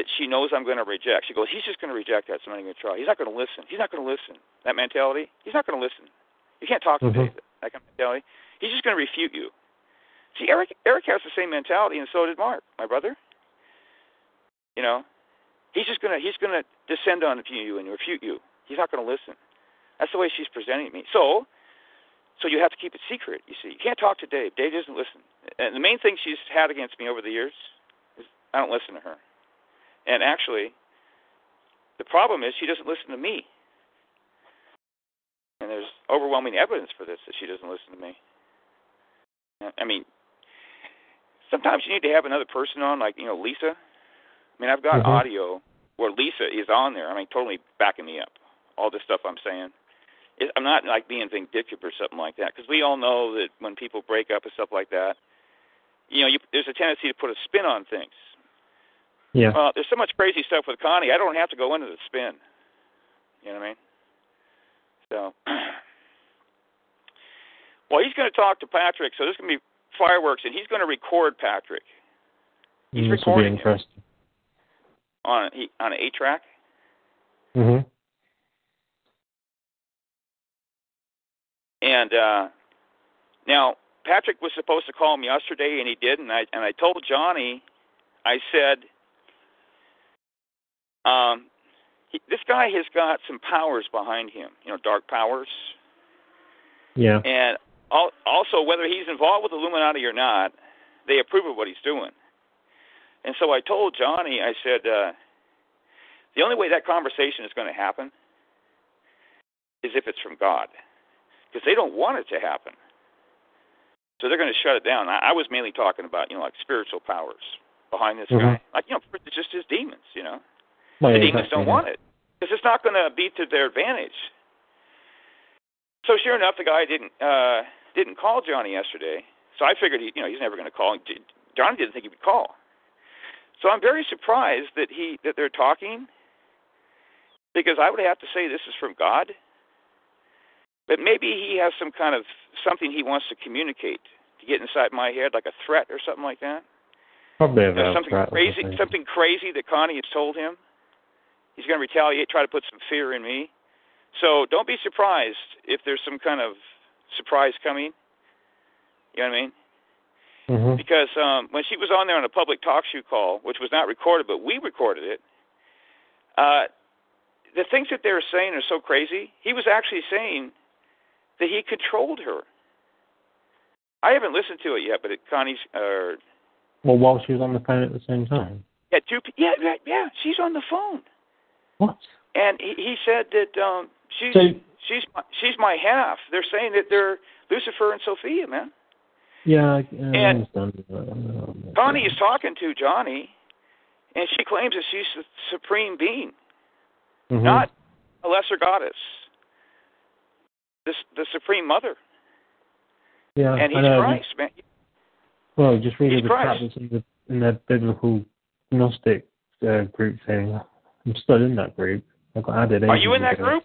that she knows I'm going to reject. She goes, he's just going to reject that, so I'm not even going to try. He's not going to listen. He's not going to listen. That mentality, he's not going to listen. You can't talk to Mhm. David. That kind of mentality. He's just going to refute you. See, Eric, Eric has the same mentality, and so did Mark, my brother. You know, he's just gonna he's gonna descend on you and refute you. He's not going to listen. That's the way she's presenting me. So, so you have to keep it secret. You see, you can't talk to Dave. Dave doesn't listen. And the main thing she's had against me over the years is I don't listen to her. And actually, the problem is she doesn't listen to me. And there's overwhelming evidence for this that she doesn't listen to me. I mean, sometimes you need to have another person on, like you know Lisa. I mean, I've got Mhm. audio where Lisa is on there. I mean, totally backing me up. All this stuff I'm saying. It, I'm not like being vindictive or something like that because we all know that when people break up and stuff like that, you know, you, there's a tendency to put a spin on things. Yeah. Well, there's so much crazy stuff with Connie. I don't have to go into the spin. You know what I mean? So, well, he's going to talk to Patrick. So there's going to be fireworks, and he's going to record Patrick he's this will be recording it. interesting. on he, on an eight track. Mhm. And uh, now Patrick was supposed to call him yesterday, and he didn't. I and I told Johnny, I said, um, he, this guy has got some powers behind him. You know, dark powers, Yeah. and al- also whether he's involved with Illuminati or not, they approve of what he's doing. And so I told Johnny, I said, uh, the only way that conversation is going to happen is if it's from God, because they don't want it to happen. So they're going to shut it down. I, I was mainly talking about, you know, like spiritual powers behind this Mhm. guy, like you know, it's just his demons, you know. Well, The yeah, demons don't yeah. want it because it's not going to be to their advantage. So sure enough, the guy didn't uh, didn't call Johnny yesterday. So I figured, he, you know, he's never going to call. Johnny didn't think he would call. So I'm very surprised that he that they're talking because I would have to say this is from God. But maybe he has some kind of something he wants to communicate to get inside my head, like a threat or something like that. Probably a You know, something crazy, something crazy that Connie has told him. He's going to retaliate, try to put some fear in me. So don't be surprised if there's some kind of surprise coming. You know what I mean? Mhm. Because um, when she was on there on a public talk show call, which was not recorded, but we recorded it, uh, the things that they were saying are so crazy. He was actually saying that he controlled her. I haven't listened to it yet, but it, Connie's uh, Well, while she was on the phone at the same time. yeah, two, yeah, yeah, yeah, she's on the phone. What? And he, he said that um, she's So she's my, she's my half. They're saying that they're Lucifer and Sophia, man. yeah, I, I And understand. Uh, Connie is talking to Johnny, and she claims that she's the supreme being, Mhm. not a lesser goddess. This the supreme mother, Yeah, and he's. Christ, man. Well, just read He's the Christ. in the in that biblical Gnostic uh, group thing. I'm still in that group. I got added. Are you in that ago. group?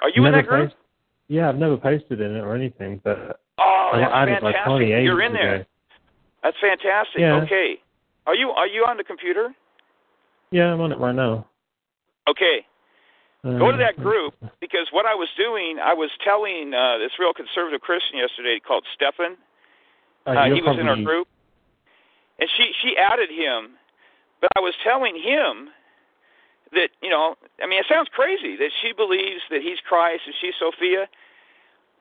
Are you in that group? post- yeah, I've never posted in it or anything, but Oh, I got added like fantastic. 20 ages You're in there. ago. That's fantastic. Yeah. Okay. Are you are you on the computer? Yeah, I'm on it right now. Okay. Go to Um, that group because what I was doing, I was telling uh, this real conservative Christian yesterday called Stefan. Uh, Uh, he was in our group, and she she added him, but I was telling him that you know, I mean, it sounds crazy that she believes that he's Christ and she's Sophia.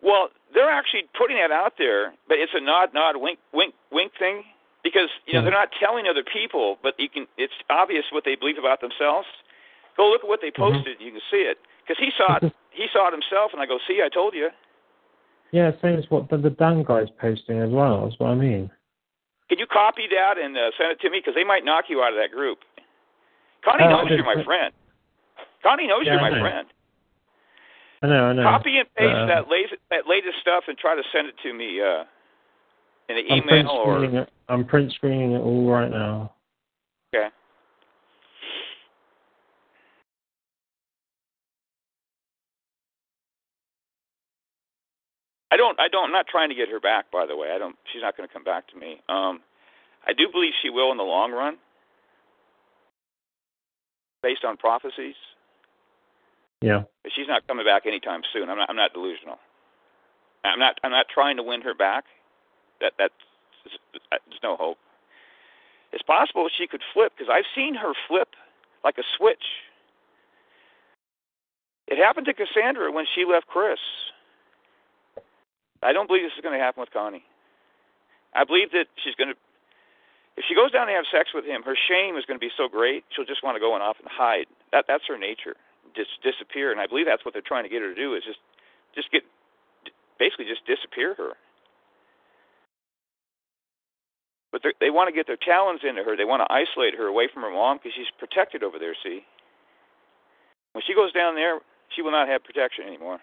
Well, they're actually putting that out there, but it's a nod, nod, wink, wink, wink thing because you know Mhm. they're not telling other people, but you can. It's obvious what they believe about themselves. Go look at what they Mhm. posted; you can see it because he saw it. he saw it himself, and I go, see, I told you. Yeah, same as what the, the Dan guy's posting as well. That's what I mean. Can you copy that and uh, send it to me? Because they might knock you out of that group. Connie Uh, knows you're my friend. Connie knows Yeah, you're my friend. I know, I know. Copy and paste Uh, that latest that latest stuff and try to send it to me uh, in I'm email or it. I'm print screening it all right now. okay. I don't. I don't. I'm not trying to get her back. By the way, I don't. She's not going to come back to me. Um, I do believe she will in the long run, based on prophecies. Yeah. But she's not coming back anytime soon. I'm not. I'm not delusional. I'm not. I'm not trying to win her back. That that's there's no hope. It's possible she could flip because I've seen her flip like a switch. It happened to Cassandra when she left Chris. I don't believe this is going to happen with Connie. I believe that she's going to, if she goes down to have sex with him, her shame is going to be so great she'll just want to go and off and hide. That that's her nature, just disappear. And I believe that's what they're trying to get her to do is just, just get, basically just disappear her. But they want to get their talons into her. They want to isolate her away from her mom because she's protected over there. See, when she goes down there, she will not have protection anymore.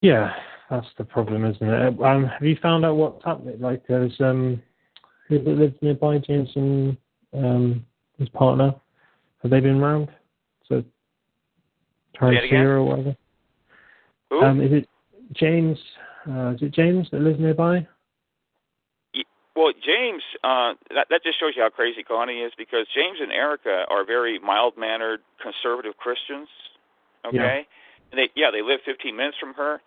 Yeah, that's the problem, isn't it? Um, have you found out what's happening? Like, there's um, who that lives nearby, James and um, his partner. Have they been round? So see or whatever. Who? Um, is it James? Uh, is it James that lives nearby? Well, James, uh, that, that just shows you how crazy Connie is because James and Erica are very mild mannered, conservative Christians. Okay, Yeah. and they yeah they live 15 minutes from her,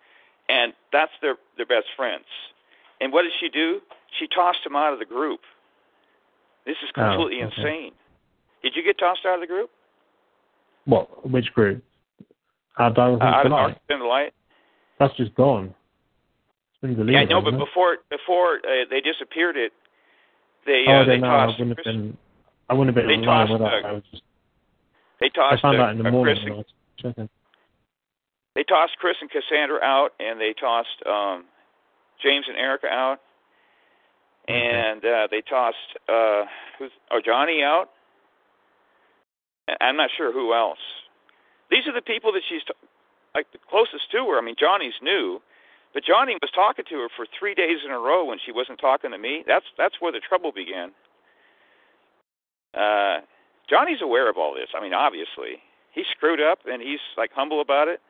and that's their their best friends. And what did she do? She tossed him out of the group. This is Oh, completely okay. insane. Did you get tossed out of the group? What? Which group? Our Dial Uh, out of. Dark and the Light? That's just gone. It's been deleted. Yeah, I know, but it? before before uh, they disappeared it, they oh, uh, I they know. I tossed wouldn't have Chris- been. I wouldn't have been they online tossed, uh, I was just. they I found out in the morning. Chris when and I was checking. They tossed Chris and Cassandra out, and they tossed um, James and Erica out, and uh, they tossed uh, who's oh Johnny out. I'm not sure who else. These are the people that she's t- like the closest to her. I mean, Johnny's new, but Johnny was talking to her for three days in a row when she wasn't talking to me. That's that's where the trouble began. Uh, Johnny's aware of all this. I mean, obviously, he screwed up, and he's like humble about it.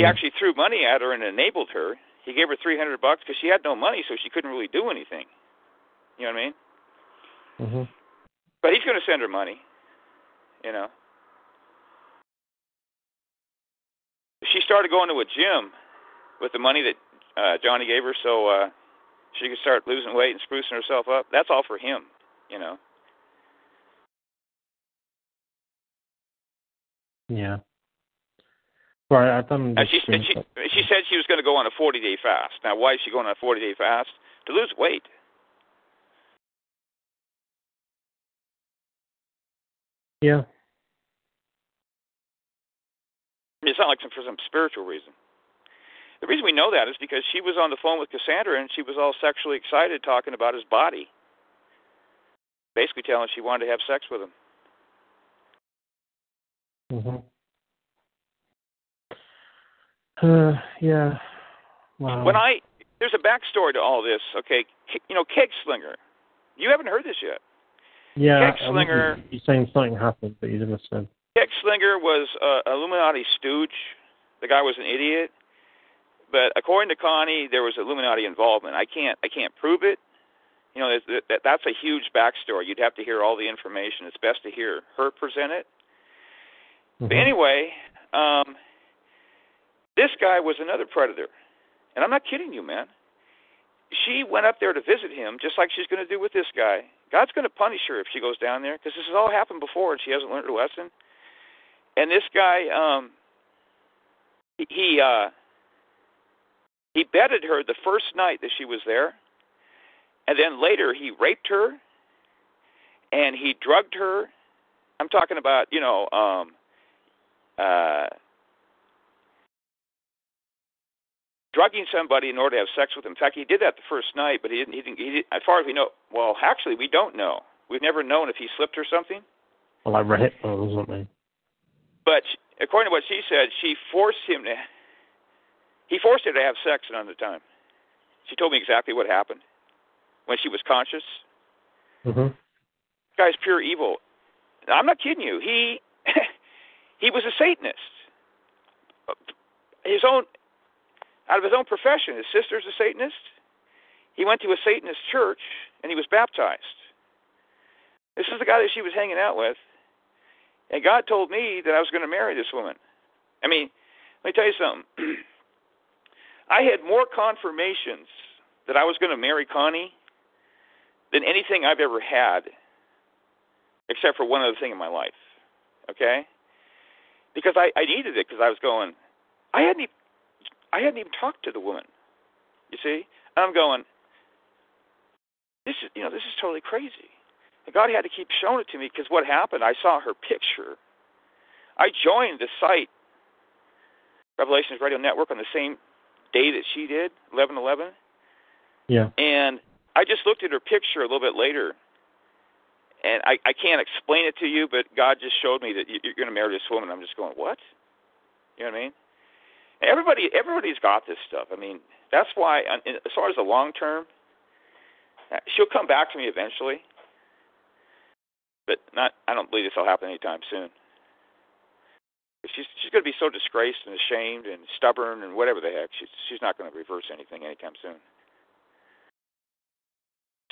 He Yeah. actually threw money at her and enabled her. He gave her three hundred bucks because she had no money, so she couldn't really do anything. You know what I mean? hmm But he's going to send her money. You know. She started going to a gym with the money that uh, Johnny gave her, so uh, she could start losing weight and sprucing herself up. That's all for him. You know. Yeah. I've done. Uh, she, said she she said she was going to go on a 40 day fast. Now, why is she going on a 40 day fast? To lose weight. Yeah. I it's not like some, for some spiritual reason. The reason we know that is because she was on the phone with Cassandra and she was all sexually excited talking about his body. Basically telling she wanted to have sex with him. hmm Uh, yeah. Wow. When I there's a backstory to all this. Okay, K- you know, Keg Slinger. You haven't heard this yet. yeah, Keg I think Slinger- he- He's saying something happened, but he never said. Keg Slinger was uh, Illuminati stooge. The guy was an idiot. But according to Connie, there was Illuminati involvement. I can't I can't prove it. You know, that, that, that's a huge backstory. You'd have to hear all the information. It's best to hear her present it. But Mhm. anyway, um, this guy was another predator, and I'm not kidding you, man. She went up there to visit him, just like she's going to do with this guy. God's going to punish her if she goes down there, because this has all happened before, and she hasn't learned her lesson. And this guy, um, he uh, he bedded her the first night that she was there, and then later he raped her, and he drugged her. I'm talking about, you know, um, uh, drugging somebody in order to have sex with them. In fact, he did that the first night, but he didn't. He didn't. He didn't as far as we know, well, actually, we don't know. We've never known if he slipped or something. Well, I like Rahit or something. But according to what she said, she forced him to. He forced her to have sex another time. She told me exactly what happened when she was conscious. Mm-hmm. guy's pure evil. I'm not kidding you. He he was a Satanist. His own out of his own profession. His sister's a Satanist. He went to a Satanist church and he was baptized. This is the guy that she was hanging out with. And God told me that I was going to marry this woman. I mean, let me tell you something. I had more confirmations that I was going to marry Connie than anything I've ever had, except for one other thing in my life. Okay? Because I, I needed it because I was going, I hadn't even, I hadn't even talked to the woman. You see? And I'm going, this is you know this is totally crazy. And God had to keep showing it to me because what happened? I saw her picture. I joined the site, Revelations Radio Network, on the same day that she did, eleven eleven. Yeah. And I just looked at her picture a little bit later, and I, I can't explain it to you, but God just showed me that you- you're going to marry this woman. I'm just going, what? You know what I mean? Everybody, everybody's got this stuff. I mean, that's why, as far as the long term, uh, she'll come back to me eventually, but not. I don't believe this will happen anytime soon. She's she's going to be so disgraced and ashamed and stubborn and whatever the heck. She's she's not going to reverse anything anytime soon.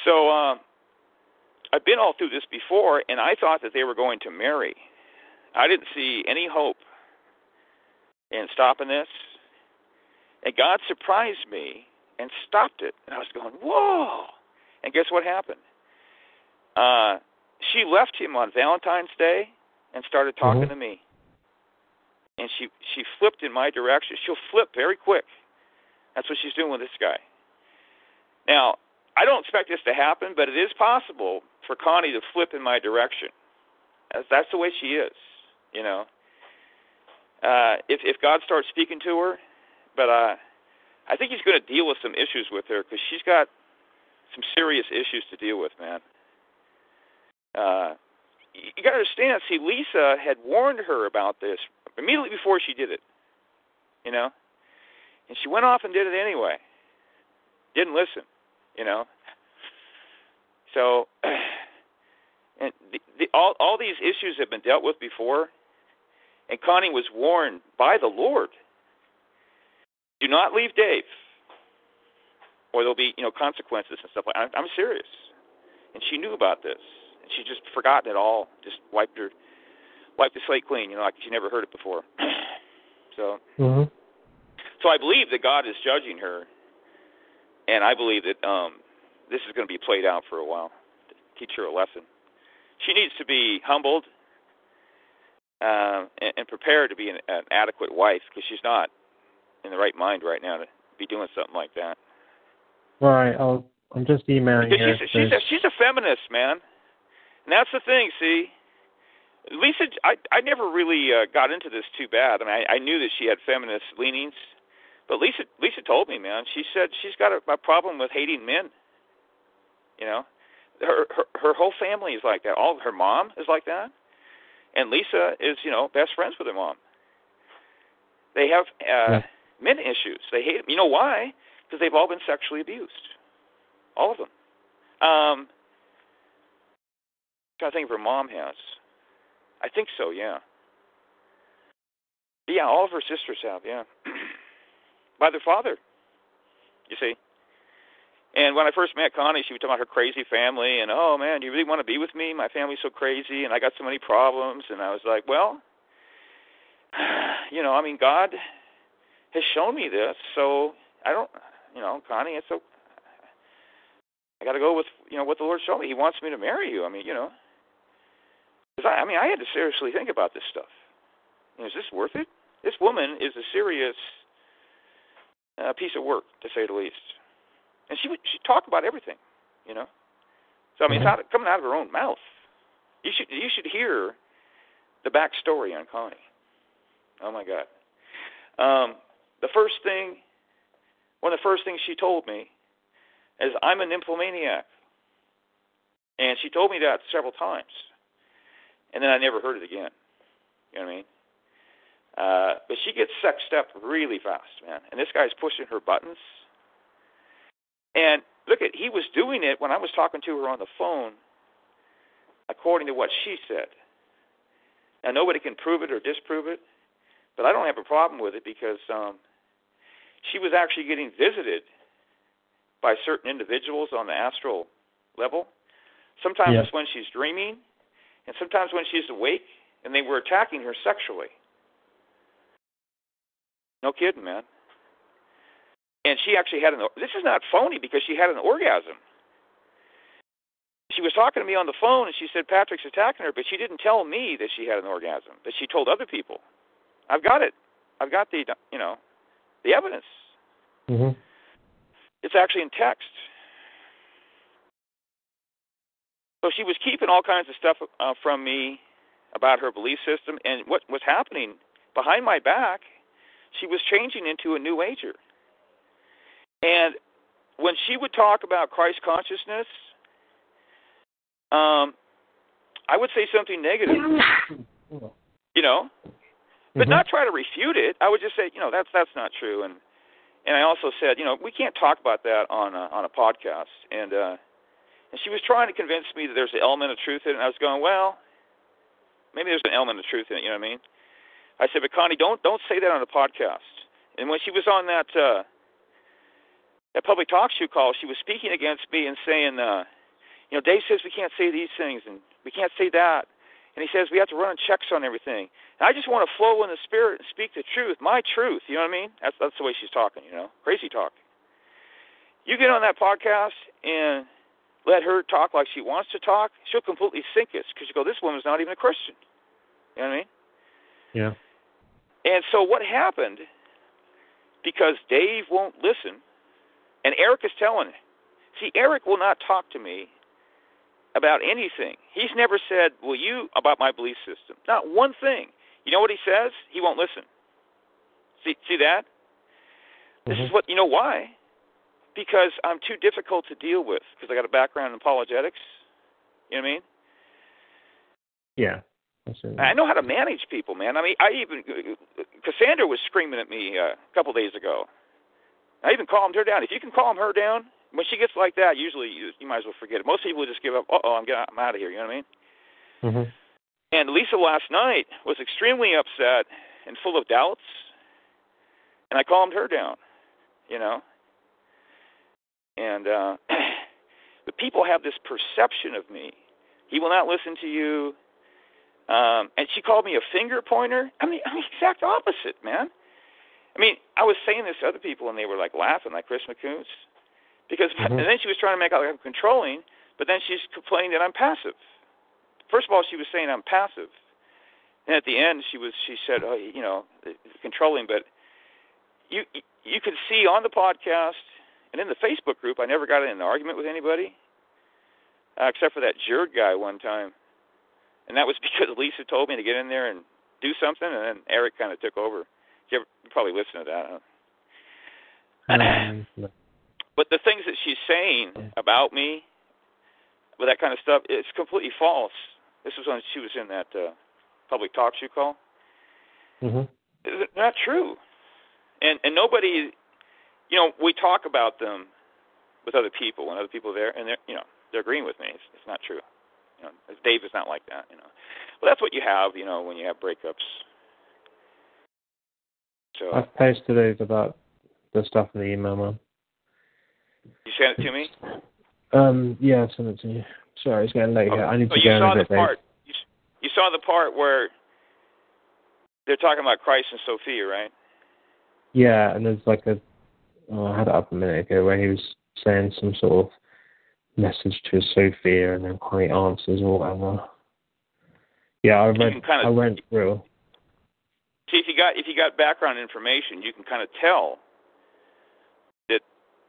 So um, I've been all through this before, and I thought that they were going to marry. I didn't see any hope in stopping this, and God surprised me and stopped it. And I was going, "Whoa!" And guess what happened? Uh, she left him on Valentine's Day and started talking Mhm. to me. And she she flipped in my direction. She'll flip very quick. That's what she's doing with this guy. Now, I don't expect this to happen, but it is possible for Connie to flip in my direction. That's, that's the way she is, you know. Uh, if if God starts speaking to her, but uh, I think He's going to deal with some issues with her because she's got some serious issues to deal with, man. Uh, you, got to understand. See, Lisa had warned her about this immediately before she did it, you know, and she went off and did it anyway. Didn't listen you know. So, and the, the, all all these issues have been dealt with before, and Connie was warned by the Lord. Do not leave Dave, or there'll be you know consequences and stuff like. I'm, I'm serious, and she knew about this, and she just forgotten it all. Just wiped her, wiped the slate clean. You know, like she never heard it before. so, Mhm. so I believe that God is judging her and I believe that um, this is going to be played out for a while. To teach her a lesson. She needs to be humbled uh, and, and prepared to be an, an adequate wife because she's not in the right mind right now to be doing something like that. Right. I'll, I'm just emailing Because her. she's, she's a she's a feminist, man, and that's the thing. See, Lisa, I I never really uh, got into this too bad. I mean, I, I knew that she had feminist leanings, but Lisa Lisa told me, man. She said she's got a, a problem with hating men. You know, her her her whole family is like that. All her mom is like that, and Lisa is you know best friends with her mom. They have uh, Yeah. men issues. They hate. You know why? Because they've all been sexually abused, all of them. Um, I think if her mom has. I think so. Yeah. Yeah, all of her sisters have. Yeah, by their father. You see. And when I first met Connie, she was talking about her crazy family, and oh man, do you really want to be with me? My family's so crazy, and I got so many problems. And I was like, well, you know, I mean, God has shown me this, so I don't, you know, Connie, it's so. I got to go with you know what the Lord showed me. He wants me to marry you. I mean, you know, because I, I mean, I had to seriously think about this stuff. You know, is this worth it? This woman is a serious uh, piece of work, to say the least. And she would she talked about everything, you know. So I mean, Mhm. it's out, coming out of her own mouth. You should you should hear the backstory on Connie. Oh my God. Um, the first thing, one of the first things she told me is, I'm a nymphomaniac. And she told me that several times. And then I never heard it again. You know what I mean? Uh, but she gets sexed up really fast, man. And this guy's pushing her buttons. And look at he was doing it when I was talking to her on the phone, according to what she said. Now nobody can prove it or disprove it, but I don't have a problem with it because um, she was actually getting visited by certain individuals on the astral level. Sometimes Yeah. it's when she's dreaming, and sometimes when she's awake, and they were attacking her sexually. No kidding, man. And she actually had an. This is not phony because she had an orgasm. She was talking to me on the phone, and she said Patrick's attacking her, but she didn't tell me that she had an orgasm. But she told other people. I've got it. I've got the you know, the evidence. Mhm. It's actually in text. So she was keeping all kinds of stuff uh, from me about her belief system, and what was happening behind my back, she was changing into a New Ager. And when she would talk about Christ consciousness, um, I would say something negative, you know, but Mhm. not try to refute it. I would just say, you know, that's that's not true, and and I also said, you know, we can't talk about that on a, on a podcast, and uh, and she was trying to convince me that there's an element of truth in it, and I was going, well, maybe there's an element of truth in it, you know what I mean? I said, but Connie, don't don't say that on a podcast. And when she was on that uh, that public talk show call, she was speaking against me and saying, uh, you know, Dave says we can't say these things and we can't say that, and he says we have to run checks on everything. And I just want to flow in the spirit and speak the truth, my truth. You know what I mean? That's that's the way she's talking. You know, crazy talk. You get on that podcast and let her talk like she wants to talk, she'll completely sink us because you go, this woman's not even a Christian. You know what I mean? Yeah. And so what happened, because Dave won't listen, and Eric is telling, see, Eric will not talk to me about anything. He's never said, will you, about my belief system. Not one thing. You know what he says? He won't listen. See, see that? This is Mhm. what, you know why? Because I'm too difficult to deal with because I got a background in apologetics. You know what I mean? Yeah. I know how to manage people, man. I mean, I even Cassandra was screaming at me uh, a couple days ago. I even calmed her down. If you can calm her down, when she gets like that, usually you, you might as well forget it. Most people just give up. Uh oh, I'm getting, I'm out of here. You know what I mean? Mhm. And Lisa last night was extremely upset and full of doubts, and I calmed her down. You know. And uh, the people have this perception of me. He will not listen to you. Um, and she called me a finger pointer. I mean, I'm the exact opposite, man. I mean, I was saying this to other people, and they were like laughing, like Chris McCoons, because Mhm. and then she was trying to make out like I'm controlling, but then she's complaining that I'm passive. First of all, she was saying I'm passive, and at the end, she was she said, oh, you know, controlling. But you you could see on the podcast and in the Facebook group, I never got in an argument with anybody, uh, except for that Jerd guy one time and that was because Lisa told me to get in there and do something, and then Eric kind of took over. You, ever, you probably listen to that. Huh? Um. But the things that she's saying about me, with that kind of stuff, it's completely false. This was when she was in that uh, public talk show call. Mm-hmm. They're not true, and and nobody, you know, we talk about them with other people and other people there, and they're you know they're agreeing with me. It's, it's not true. You know, Dave is not like that. You know, but that's what you have. You know, when you have breakups. So I've posted those about the stuff in the email, man. you sent it to me. Um, yeah, I sent it to you. Sorry, it's getting late. here. I need Oh, to you go in saw a the bit, Dave. part. You, you saw the part where they're talking about Christ and Sophia, right? Yeah, and there's like a, oh, I had it up a minute ago where he was saying some sort of message to Sophia and then Connie answers or whatever. Yeah, I read. kinda- I went through. See, if you got if you got background information, you can kind of tell that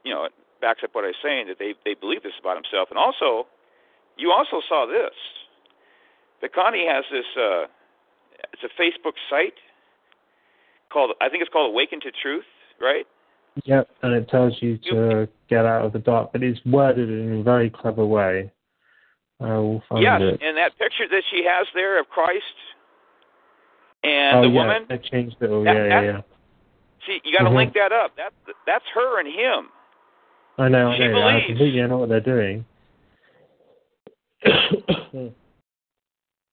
you know it backs up what I was saying that they they believe this about himself, and also you also saw this. Connie has this. uh It's a Facebook site, called I think it's called Awaken to Truth, right? Yep, and it tells you to get out of the dark, but it's worded in a very clever way. I will find yes, it. and that picture that she has there of Christ and oh, the yeah, woman. they changed it all. That- yeah, yeah, yeah. See, you got to Mhm. link that up. That that's her and him. I know, I She know. I believes. completely know what they're doing. I,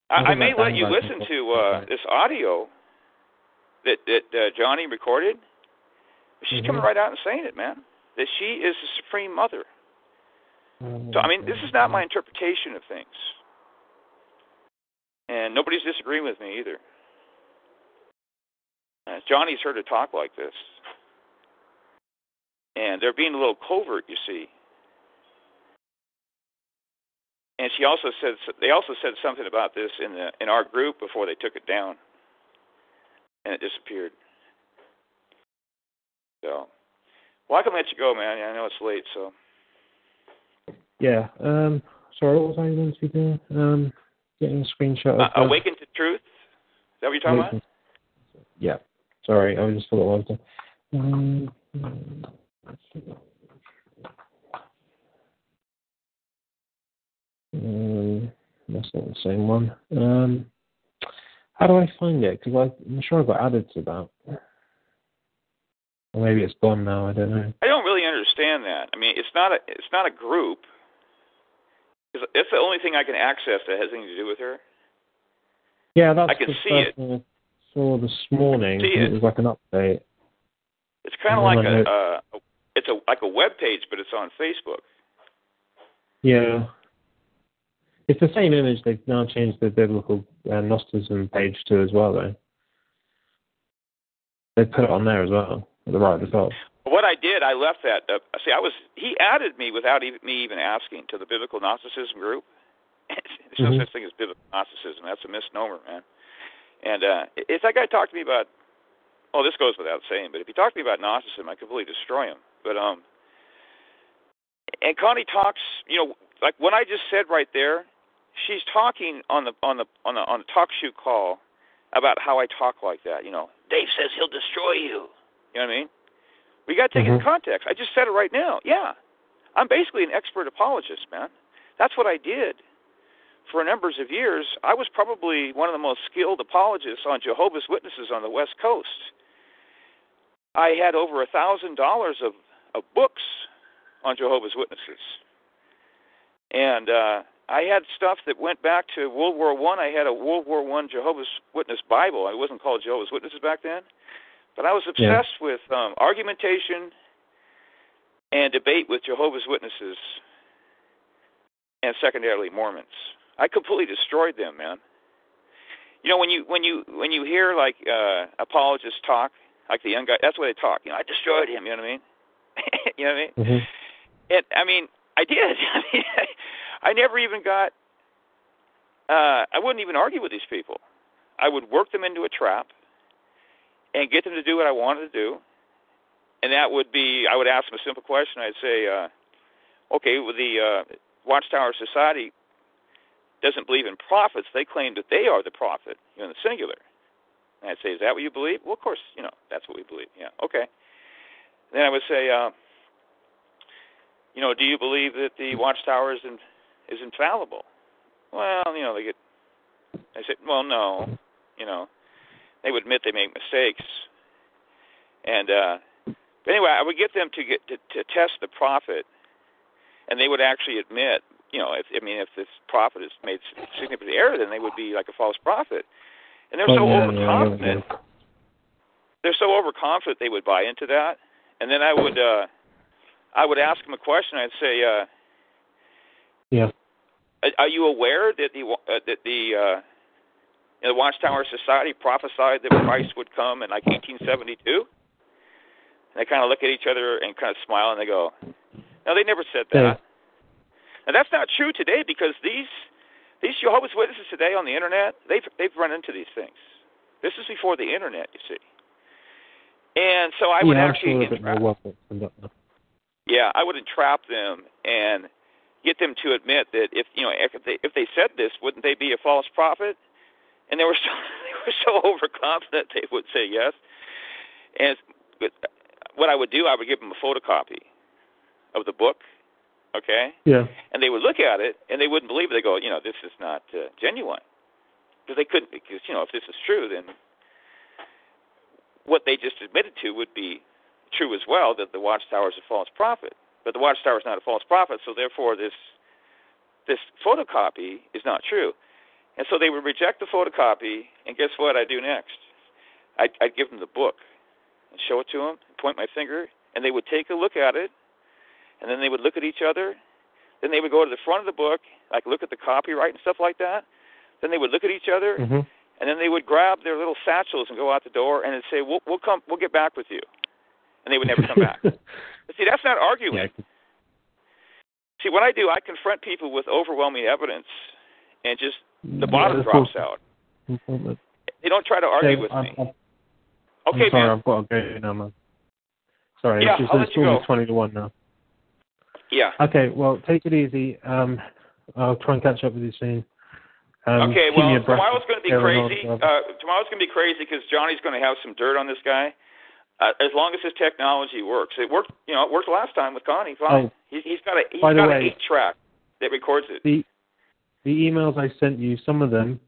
I I may let you listen to uh, this audio that that uh, Johnny recorded. She's coming Mhm. right out and saying it, man. That she is the supreme mother. So I mean, this is not my interpretation of things, and nobody's disagreeing with me either. Uh, Johnny's heard her talk like this, and they're being a little covert, you see. And she also said they also said something about this in the in our group before they took it down, and it disappeared. So, well, I can let you go, man. I know it's late, so. Yeah. Um. Sorry, what was I going to doing? Um. Getting a screenshot of. Uh, Awaken to Truth. Is that what you're talking about? Yeah. Sorry, I was just thought what I was. Um, that's not the same one. Um, how do I find it? Because I'm sure I got added to that. Or maybe it's gone now. I don't know. I don't really understand that. I mean, it's not a it's not a group. It's, it's the only thing I can access that has anything to do with her. Yeah, that's I can see it. thing saw this morning. It it. was like an update. It's kind of like a, uh, it's a like a web page, but it's on Facebook. Yeah. It's the same image. They've now changed the biblical uh, Gnosticism page to as well, though. They put it on there as well, at the right at the top. What I did, I left that. Uh, see, I was he added me without even, me even asking to the biblical Gnosticism group. There's no Mhm. such thing as biblical Gnosticism. That's a misnomer, man. And uh, if that guy talked to me about, oh, this goes without saying, but if he talked to me about Gnosticism, I completely destroy him. But um, and Connie talks, you know, like what I just said right there. She's talking on the on the on the on the talk show call about how I talk like that. You know, Dave says he'll destroy you. You know what I mean? We got to take it in Mhm. context. I just said it right now. Yeah, I'm basically an expert apologist, man. That's what I did for numbers of years. I was probably one of the most skilled apologists on Jehovah's Witnesses on the West Coast. I had over a thousand dollars of of books on Jehovah's Witnesses, and uh, I had stuff that went back to World War One. I. I had a World War One Jehovah's Witness Bible. I wasn't called Jehovah's Witnesses back then, but I was Yeah. obsessed with um, argumentation and debate with Jehovah's Witnesses and secondarily Mormons. I completely destroyed them, man. You know when you when you when you hear like uh apologists talk, like the young guy, that's the way they talk. You know, I destroyed him. You know what I mean? you know what I mean? hmm And I mean, I did. I mean, I never even got. Uh, I wouldn't even argue with these people. I would work them into a trap and get them to do what I wanted to do. And that would be, I would ask them a simple question. I'd say, uh, okay, well, the uh, Watchtower Society doesn't believe in prophets. They claim that they are the prophet, you know, in the singular. And I'd say, is that what you believe? Well, of course, you know, that's what we believe. Yeah, okay. Then I would say, uh, you know, do you believe that the Watchtower is in, is infallible? Well, you know, they get. I said, well, no, you know, they would admit they make mistakes, and uh, but anyway, I would get them to get to, to test the prophet, and they would actually admit, you know, if I mean, if this prophet has made significant error, then they would be like a false prophet, and they're so Oh, yeah, yeah, overconfident. yeah. They're so overconfident they would buy into that, and then I would. uh I would ask them a question. I'd say, uh, Yeah. are- "Are you aware that the uh, that the uh, the Watchtower Society prophesied that Christ would come in like 1872?" And they kind of look at each other and kind of smile, and they go, "No, they never said that." And that's not true today because these these Jehovah's Witnesses today on the internet they've they've run into these things. This is before the internet, you see. And so I would yeah, I'm actually entrap- well put up now. yeah, I would entrap them and get them to admit that if you know if they if they said this, wouldn't they be a false prophet? And they were so they were so overconfident they would say yes. And what I would do, I would give them a photocopy of the book, okay? Yeah. And they would look at it and they wouldn't believe it. They go, you know, this is not uh, genuine because they couldn't. Because you know, if this is true, then what they just admitted to would be true as well. That the Watchtower is a false prophet, but the Watchtower is not a false prophet, so therefore this this photocopy is not true. And so they would reject the photocopy, and guess what I do next? I'd, I'd give them the book and show it to them, point my finger, and they would take a look at it, and then they would look at each other. Then they would go to the front of the book, like look at the copyright and stuff like that. Then they would look at each other, hmm and then they would grab their little satchels and go out the door and say, "We'll, we'll come, we'll get back with you," and they would never come back. But see, that's not arguing. yeah. See, what I do, I confront people with overwhelming evidence, and just the bottom that's drops out. They don't try to argue with I'm, me. I'm, Okay, I'm sorry, man. I've got to go now, man. Sorry, Yeah, it's just I'll it's let you go. twenty to one now. Yeah. Okay, well, take it easy. Um, I'll try and catch up with you soon. Um, okay. Well, tomorrow's going to be what's going on, crazy. uh, Uh, tomorrow's going to be crazy because Johnny's going to have some dirt on this guy. Uh, as long as his technology works, it worked. You know, it worked last time with Connie. Fine. Oh. He, he's got a he's got way- an eight track that records it. the the emails I sent you, some of them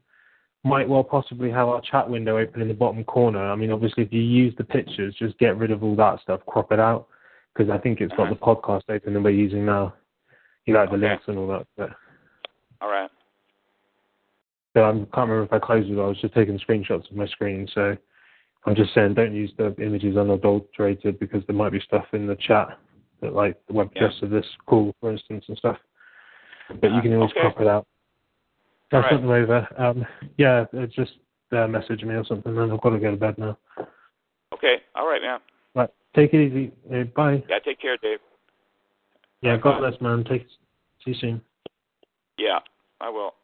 might well possibly have our chat window open in the bottom corner. I mean, obviously, if you use the pictures, just get rid of all that stuff, crop it out, because I think it's got Uh-huh. the podcast open that we're using now. You like the Okay. links and all that. But, All right. so I can't remember if I closed it. I was just taking screenshots of my screen. So I'm just saying, don't use the images unadulterated because there might be stuff in the chat that, like the web Yeah. address of this call, for instance, and stuff. But you can always Okay. crop it out. I'll All right. them over. Um, yeah, uh, just uh, message me or something, and I've got to go to bed now. Okay. All right, man. Right, take it easy. Uh, bye. Yeah. Take care, Dave. Yeah, Bye. God bless, man. Take. See you soon. Yeah, I will.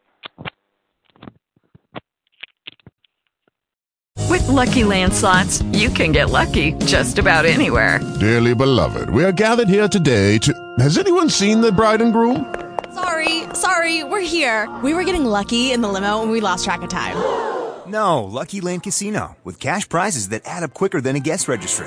With LuckyLand slots, you can get lucky just about anywhere. Dearly beloved, we are gathered here today to. Has anyone seen the bride and groom? Sorry, sorry, we're here. We were getting lucky in the limo and we lost track of time. No, LuckyLand Casino, with cash prizes that add up quicker than a guest registry.